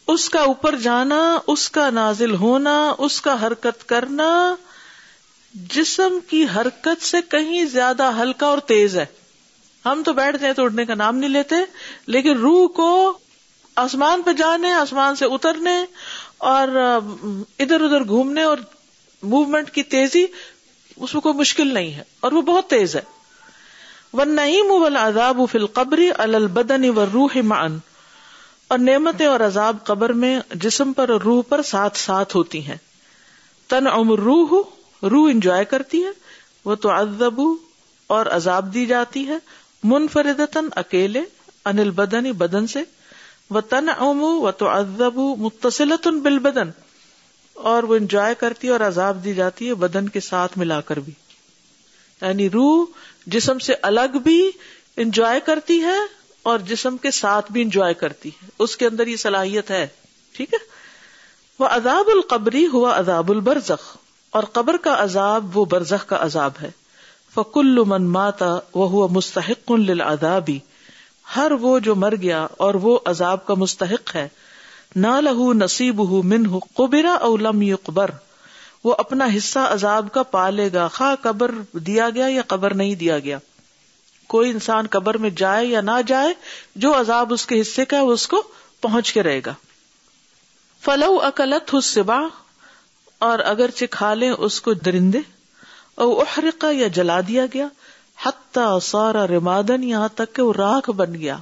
اس کا اوپر جانا، اس کا نازل ہونا، اس کا حرکت کرنا جسم کی حرکت سے کہیں زیادہ ہلکا اور تیز ہے۔ ہم تو بیٹھتے ہیں تو اڑنے کا نام نہیں لیتے، لیکن روح کو آسمان پہ جانے، آسمان سے اترنے اور ادھر ادھر گھومنے اور موومنٹ کی تیزی، اس میں کوئی مشکل نہیں ہے اور وہ بہت تیز ہے۔ وہ نعیم عذاب فل قبری البدن و روح مان اور نعمتیں اور عذاب قبر میں جسم پر اور روح پر ساتھ ساتھ ہوتی ہیں۔ تن عمر روح روح انجوائے کرتی ہے۔ وہ تو ادب اور عذاب دی جاتی ہے۔ منفردتن اکیلے انل بدن بدن سے وہ تن ام و تو ادب متصلت بل بدن اور وہ انجوائے کرتی ہے اور عذاب دی جاتی ہے بدن کے ساتھ ملا کر بھی۔ یعنی روح جسم سے الگ بھی انجوائے کرتی ہے اور جسم کے ساتھ بھی انجوائے کرتی ہے۔ اس کے اندر یہ صلاحیت ہے۔ ٹھیک ہے؟ وہ عذاب القبری ہوا عذاب البرزخ۔ اور قبر کا عذاب وہ برزخ کا عذاب ہے۔ فکل من ماتا وہ مستحق للعذابی ہر وہ جو مر گیا اور وہ عذاب کا مستحق ہے، نہ لہو نصیب ہُ من قبرا او لم یقبر۔ وہ اپنا حصہ عذاب کا پالے گا خا قبر دیا گیا یا قبر نہیں دیا گیا۔ کوئی انسان قبر میں جائے یا نہ جائے، جو عذاب اس کے حصے کا ہے، وہ اس کو پہنچ کے رہے گا۔ فلو اکلت حسبا اور اگر کھا لیں، اس کو درندے۔ او احرقا یا جلا دیا گیا، حتی سارا رمادن یہاں تک کہ وہ راکھ بن گیا۔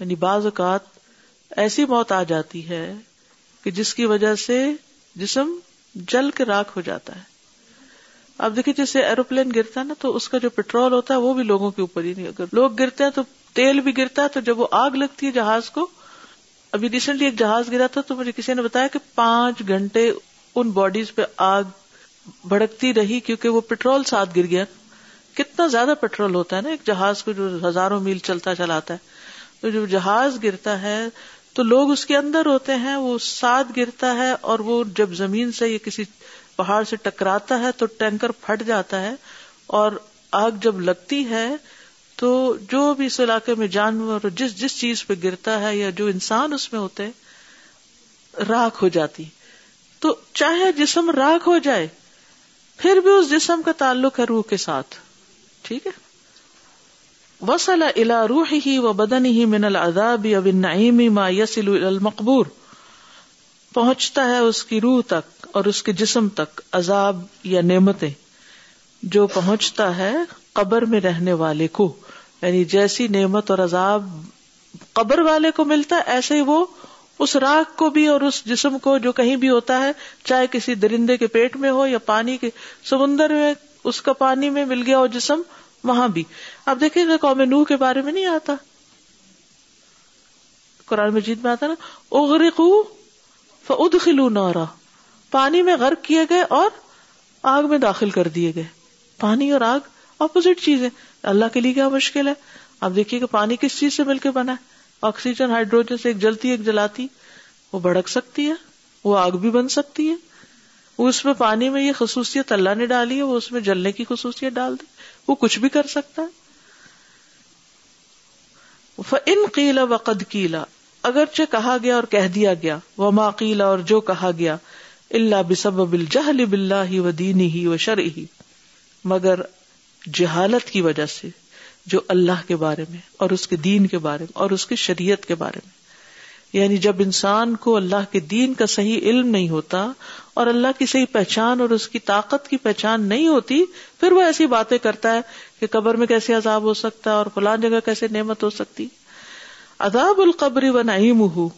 یعنی بعض اوقات ایسی موت آ جاتی ہے کہ جس کی وجہ سے جسم جل کے راک ہو جاتا ہے۔ اب دیکھیے جیسے ایروپلین گرتا ہے نا، تو اس کا جو پیٹرول ہوتا ہے وہ بھی لوگوں کے اوپر ہی نہیں، اگر لوگ گرتے ہیں تو تیل بھی گرتا ہے، تو جب وہ آگ لگتی ہے جہاز کو، ابھی ریسنٹلی ایک جہاز گرا تھا تو مجھے کسی نے بتایا کہ پانچ گھنٹے ان باڈیز پہ آگ بھڑکتی رہی کیونکہ وہ پیٹرول ساتھ گر گیا۔ کتنا زیادہ پیٹرول ہوتا ہے نا، ایک جہاز کو جو ہزاروں میل چلتا چلاتا ہے۔ تو جب جہاز گرتا ہے تو لوگ اس کے اندر ہوتے ہیں، وہ ساتھ گرتا ہے اور وہ جب زمین سے یا کسی پہاڑ سے ٹکراتا ہے تو ٹینکر پھٹ جاتا ہے۔ اور آگ جب لگتی ہے تو جو بھی اس علاقے میں جانور، جس جس چیز پہ گرتا ہے یا جو انسان اس میں ہوتے، راکھ ہو جاتی۔ تو چاہے جسم راکھ ہو جائے پھر بھی اس جسم کا تعلق ہے روح کے ساتھ۔ ٹھیک ہے؟ وسل الا روح ہی و بدن ہی من العذاب اب نعیمی ما یسل المقبور۔ پہنچتا ہے اس کی روح تک اور اس کے جسم تک عذاب یا نعمتیں۔ جو پہنچتا ہے قبر میں رہنے والے کو۔ یعنی جیسی نعمت اور عذاب قبر والے کو ملتا ہے، ایسے ہی وہ اس راک کو بھی اور اس جسم کو جو کہیں بھی ہوتا ہے، چاہے کسی درندے کے پیٹ میں ہو یا پانی کے سمندر میں، اس کا پانی میں مل گیا ہو جسم وہاں بھی۔ اب دیکھیں گے قوم نوح کے بارے میں نہیں آتا۔ قرآن مجید میں آتا نا، اغرقو فادخلوا نارا۔ پانی میں غرق کیے گئے اور آگ میں داخل کر دیے گئے۔ پانی اور آگ اپوزٹ چیز ہے اللہ کے لیے کیا مشکل ہے؟ آپ دیکھیے کہ پانی کس چیز سے مل کے بنا ہے؟ آکسیجن ہائیڈروجن سے ایک جلتی ایک جلاتی، وہ بھڑک سکتی ہے، وہ آگ بھی بن سکتی ہے۔ وہ اس میں پانی میں یہ خصوصیت اللہ نے ڈالی ہے، وہ اس میں جلنے کی خصوصیت ڈال دی۔ وہ کچھ بھی کر سکتا ہے۔ ان قیلا و قد کیلا اگرچہ کہا گیا اور کہہ دیا گیا وہ ماں قیلا اور جو کہا گیا اللہ بسب الجہل بلّہ ہی و دینی ہی و شر ہی مگر جہالت کی وجہ سے جو اللہ کے بارے میں اور اس کے دین کے بارے میں اور اس کی شریعت کے بارے میں۔ یعنی جب انسان کو اللہ کے دین کا صحیح علم نہیں ہوتا اور اللہ کی صحیح پہچان اور اس کی طاقت کی پہچان نہیں ہوتی، پھر وہ ایسی باتیں کرتا ہے کہ قبر میں کیسے عذاب ہو سکتا ہے اور فلان جگہ کیسے نعمت ہو سکتی۔ عذاب القبر و نعیم ہو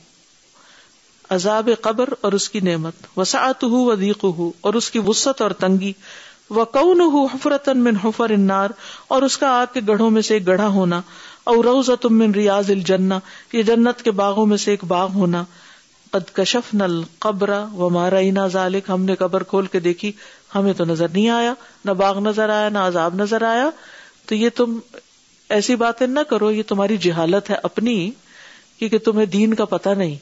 عذاب قبر اور اس کی نعمت وسعت ہو ودیق ہو اور اس کی وسط اور تنگی۔ وہ حفرتن من حفر انار اور اس کا آگ کے گڑھوں میں سے ایک گڑھا ہونا اور روز من ریاض الجنہ، یہ جنت کے باغوں میں سے ایک باغ ہونا۔ قد کشف نل قبر و مارا ذالک ہم نے قبر کھول کے دیکھی، ہمیں تو نظر نہیں آیا، نہ باغ نظر آیا، نہ عذاب نظر آیا۔ تو یہ تم ایسی باتیں نہ کرو، یہ تمہاری جہالت ہے اپنی، کیونکہ تمہیں دین کا پتہ نہیں۔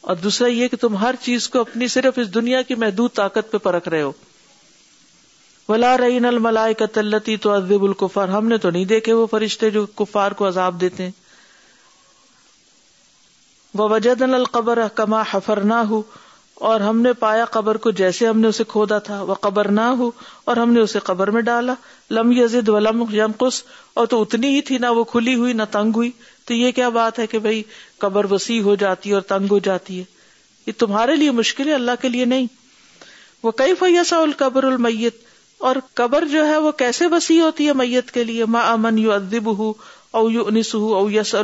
اور دوسرا یہ کہ تم ہر چیز کو اپنی، صرف اس دنیا کی محدود طاقت پہ پرکھ رہے ہو۔ ولا رین الملائے کا تلتی تو ادب القفار ہم نے تو نہیں دیکھے وہ فرشتے جو کفار کو عذاب دیتے ہیں۔ وہ وجد القبر کما حفر نہ ہو اور ہم نے پایا قبر کو جیسے ہم نے اسے کھودا تھا۔ وہ قبر نہ ہو اور ہم نے اسے قبر میں ڈالا۔ لم یزد و لم یمقص اور تو اتنی ہی تھی نہ وہ کھلی ہوئی نہ تنگ ہوئی۔ تو یہ کیا بات ہے کہ بھائی قبر وسیع ہو جاتی ہے اور تنگ ہو جاتی ہے۔ یہ تمہارے لیے مشکل ہے، اللہ کے لیے نہیں۔ وہ کئی فیسا القبر المیت اور قبر جو ہے وہ کیسے وسیع ہوتی ہے میت کے لیے؟ ما امن یو ادب ہو او یو انس ہو او یس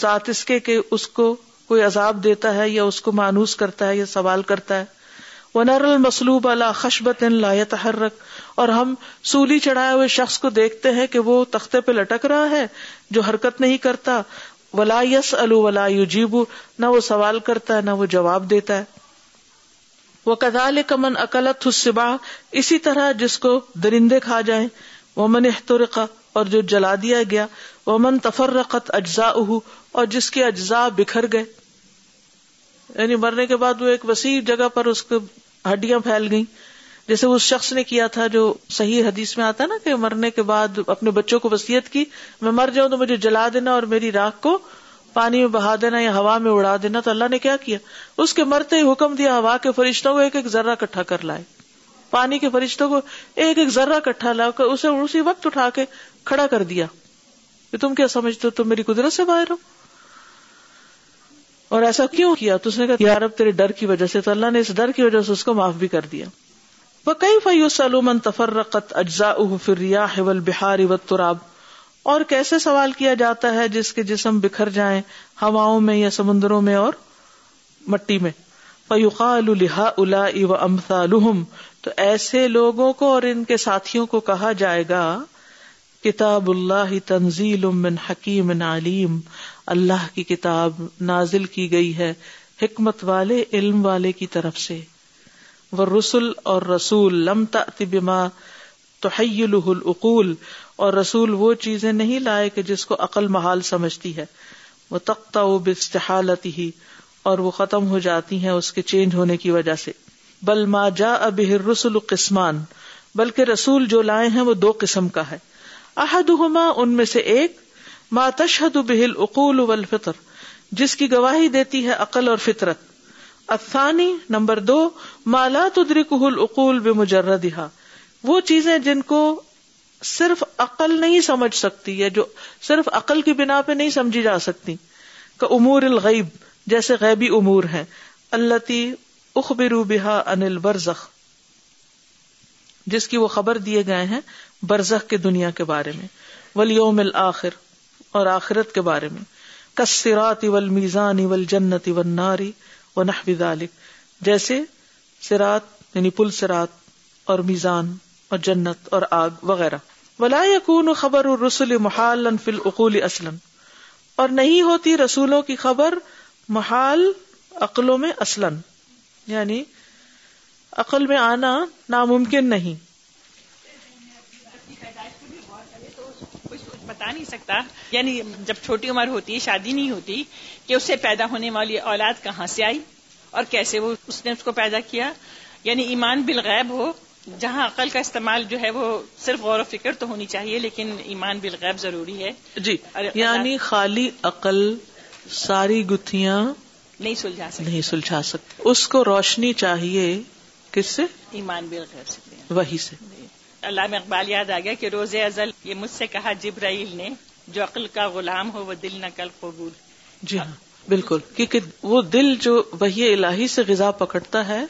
ساتھ اس کے کہ اس کو کوئی عذاب دیتا ہے یا اس کو مانوس کرتا ہے یا سوال کرتا ہے۔ وہ نر المسلوب اللہ خشبت لا تحرک اور ہم سولی چڑھائے ہوئے شخص کو دیکھتے ہیں کہ وہ تختے پہ لٹک رہا ہے، جو حرکت نہیں کرتا۔ ولا یس ولا یو جیبو نہ وہ سوال کرتا ہے، نہ وہ جواب دیتا ہے۔ وہ کدال کمن اکلت حسبا اسی طرح جس کو درندے کھا جائیں وہ من اور جو جلا دیا گیا وہ من تفرقت اجزا اور جس کے اجزاء بکھر گئے۔ یعنی مرنے کے بعد وہ ایک وسیع جگہ پر اس کو ہڈیاں پھیل گئی جیسے اس شخص نے کیا تھا جو صحیح حدیث میں آتا نا کہ مرنے کے بعد اپنے بچوں کو وسیعت کی، میں مر جاؤں تو مجھے جلا دینا اور میری راک کو پانی میں بہا دینا یا ہوا میں اڑا دینا تو اللہ نے کیا کیا؟ اس کے مرتے ہی حکم دیا ہوا کے فرشتوں کو ایک ایک ذرہ کٹھا کر لائے۔ پانی کے فرشتوں کو ایک ایک ذرہ کٹھا لا کر اسے اسی وقت اٹھا کے کھڑا کر دیا۔ کہ تم کیا سمجھتے ہو؟ تم میری قدرت سے باہر ہو۔ اور ایسا کیوں کیا؟ تو اس نے کہا یار تیرے ڈر کی وجہ سے تو اللہ نے اس ڈر کی وجہ سے اس کو معاف بھی کر دیا۔ وہ کئی فیو سلومن تفرقت اجزا فریا بہار و تراب اور کیسے سوال کیا جاتا ہے جس کے جسم بکھر جائیں ہواؤں میں یا سمندروں میں اور مٹی میں؟ فیوقا الحا الا و تو ایسے لوگوں کو اور ان کے ساتھیوں کو کہا جائے گا، کتاب اللہ تنزیل من حکیم علیم، اللہ کی کتاب نازل کی گئی ہے حکمت والے، علم والے کی طرف سے۔ وہ رسول اور رسول لم بما تحیلہ العقول اور رسول وہ چیزیں نہیں لائے کہ جس کو عقل محال سمجھتی ہے۔ وہ تختہ و ہی اور وہ ختم ہو جاتی ہیں اس کے چینج ہونے کی وجہ سے۔ بل ما جا اب رسول قسمان، بلکہ رسول جو لائے ہیں وہ دو قسم کا ہے۔ احدہما ان میں سے ایک، ما تشہد بہل اقول والفطر، جس کی گواہی دیتی ہے عقل اور فطرت۔ افانی نمبر دو مالا تدرکہ العقول بمجردہا۔ وہ چیزیں جن کو صرف عقل نہیں سمجھ سکتی ہے، جو صرف عقل کی بنا پہ نہیں سمجھی جا سکتی۔ کا امور الغیب، جیسے غیبی امور ہے اللہ اخبرو بہا انل برزخ جس کی وہ خبر دیے گئے ہیں برزخ کے دنیا کے بارے میں۔ ولیوم الآخر اور آخرت کے بارے میں۔ کسرات اول میزان اول جنت اول ناری و نحو ذالک جیسے سرات یعنی پل سرات اور میزان۔ اور جنت اور آگ وغیرہ۔ ولا یقون خبر الرسل محال فی العقول اصلا اور نہیں ہوتی رسولوں کی خبر محال عقلوں میں اصلا۔ یعنی عقل میں آنا ناممکن نہیں۔ بتا نہیں سکتا۔ یعنی جب چھوٹی عمر ہوتی ہے شادی نہیں ہوتی، کہ اس سے پیدا ہونے والی اولاد کہاں سے آئی اور کیسے وہ اس نے اس کو پیدا کیا۔ یعنی ایمان بالغیب ہو جہاں عقل کا استعمال جو ہے وہ صرف غور و فکر تو ہونی چاہیے لیکن ایمان بالغیب ضروری ہے۔ جی یعنی خالی عقل ساری گتھیاں نہیں سلجھا سکتی۔ نہیں سلجھا سکتی۔ اس کو روشنی چاہیے کس سے؟ ایمان بالغیب سے۔ وہی سے۔ اللہ میں اقبال یاد آ گیا کہ روز ازل یہ مجھ سے کہا جبرائیل نے جو عقل کا غلام ہو وہ دل نہ کل قبول۔ جی ہاں بالکل۔ کیونکہ وہ دل جو وہی الہی سے غذا پکڑتا ہے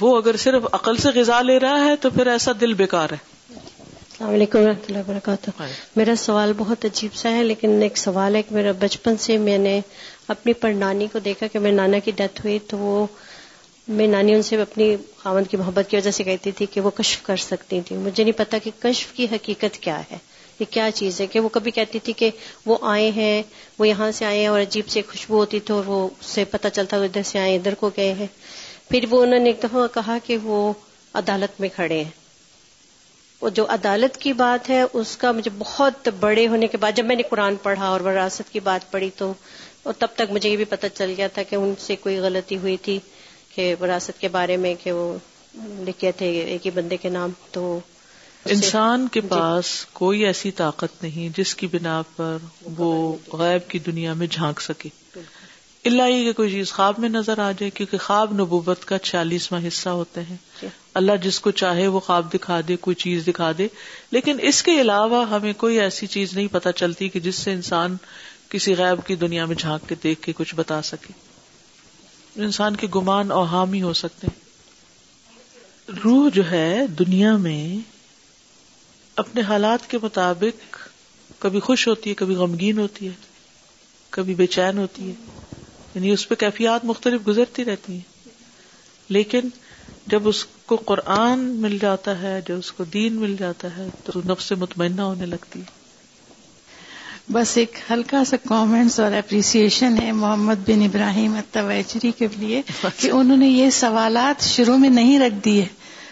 وہ اگر صرف عقل سے غذا لے رہا ہے تو پھر ایسا دل بیکار ہے۔ السلام علیکم و رحمۃ اللہ وبرکاتہ۔ میرا سوال بہت عجیب سا ہے لیکن ایک سوال ہے کہ میرا بچپن سے میں نے اپنی پڑنانی کو دیکھا کہ میری نانا کی ڈیتھ ہوئی تو وہ میری نانی ان سے اپنی خامد کی محبت کی وجہ سے کہتی تھی کہ وہ کشف کر سکتی تھی مجھے نہیں پتا کہ کشف کی حقیقت کیا ہے یہ کیا چیز ہے؟ کہ وہ کبھی کہتی تھی کہ وہ آئے ہیں وہ یہاں سے آئے ہیں اور عجیب سے خوشبو ہوتی تھی اور وہ سے پتہ چلتا ادھر سے آئے ادھر کو گئے ہیں۔ پھر وہ انہوں نے ایک دفعہ کہا کہ وہ عدالت میں کھڑے ہیں وہ جو عدالت کی بات ہے اس کا مجھے بہت بڑے ہونے کے بعد جب میں نے قرآن پڑھا اور وراثت کی بات پڑھی تو تب تک مجھے یہ بھی پتہ چل گیا تھا کہ ان سے کوئی غلطی ہوئی تھی کہ وراثت کے بارے میں کہ وہ لکھے تھے ایک ہی بندے کے نام تو انسان کے۔ پاس کوئی ایسی طاقت نہیں جس کی بنا پر وہ غیب کی دنیا میں جھانک سکے اللہ یہ کہ کوئی چیز خواب میں نظر آ جائے کیونکہ خواب نبوت کا چھیالیسواں حصہ ہوتے ہیں۔ جی۔ اللہ جس کو چاہے وہ خواب دکھا دے کوئی چیز دکھا دے۔ لیکن اس کے علاوہ ہمیں کوئی ایسی چیز نہیں پتا چلتی کہ جس سے انسان کسی غیب کی دنیا میں جھانک کے دیکھ کے کچھ بتا سکے۔ انسان کے گمان اوہام ہی ہو سکتے ہیں۔ روح جو ہے دنیا میں اپنے حالات کے مطابق کبھی خوش ہوتی ہے کبھی غمگین ہوتی ہے کبھی بے چین ہوتی ہے۔ یعنی اس پہ کیفیات مختلف گزرتی رہتی ہیں۔ لیکن جب اس کو قرآن مل جاتا ہے جب اس کو دین مل جاتا ہے تو نفس مطمئنہ ہونے لگتی ہے۔ بس ایک ہلکا سا کامنٹس اور اپریسیشن ہے محمد بن ابراہیم اتویچری کے لیے کہ انہوں نے یہ سوالات شروع میں نہیں رکھ دیے۔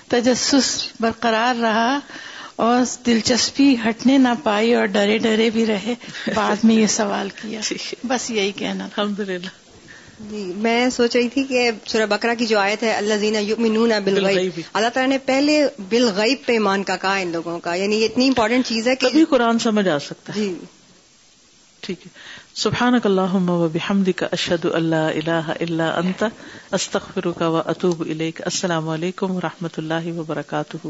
تجسس برقرار رہا اور دلچسپی ہٹنے نہ پائی اور ڈرے ڈرے بھی رہے۔ بعد میں یہ سوال کیا۔ بس یہی کہنا الحمد للہ جی میں سوچ رہی تھی کہ سورہ بکرا کی جو آیت ہے اللہ زینا یؤمنون بالغیب اللہ تعالیٰ نے پہلے بالغیب پہ ایمان کا کہا ان لوگوں کا۔ یعنی یہ اتنی امپورٹنٹ چیز ہے کہ قرآن سمجھ آ سکتا ہے۔ جی۔ ٹھیک ہے۔ سبحانک اللہم و بحمدک اشہد اللہ الہ الا انت استغفرک و اتوب الیک۔ السلام علیکم و رحمۃ اللہ وبرکاتہ۔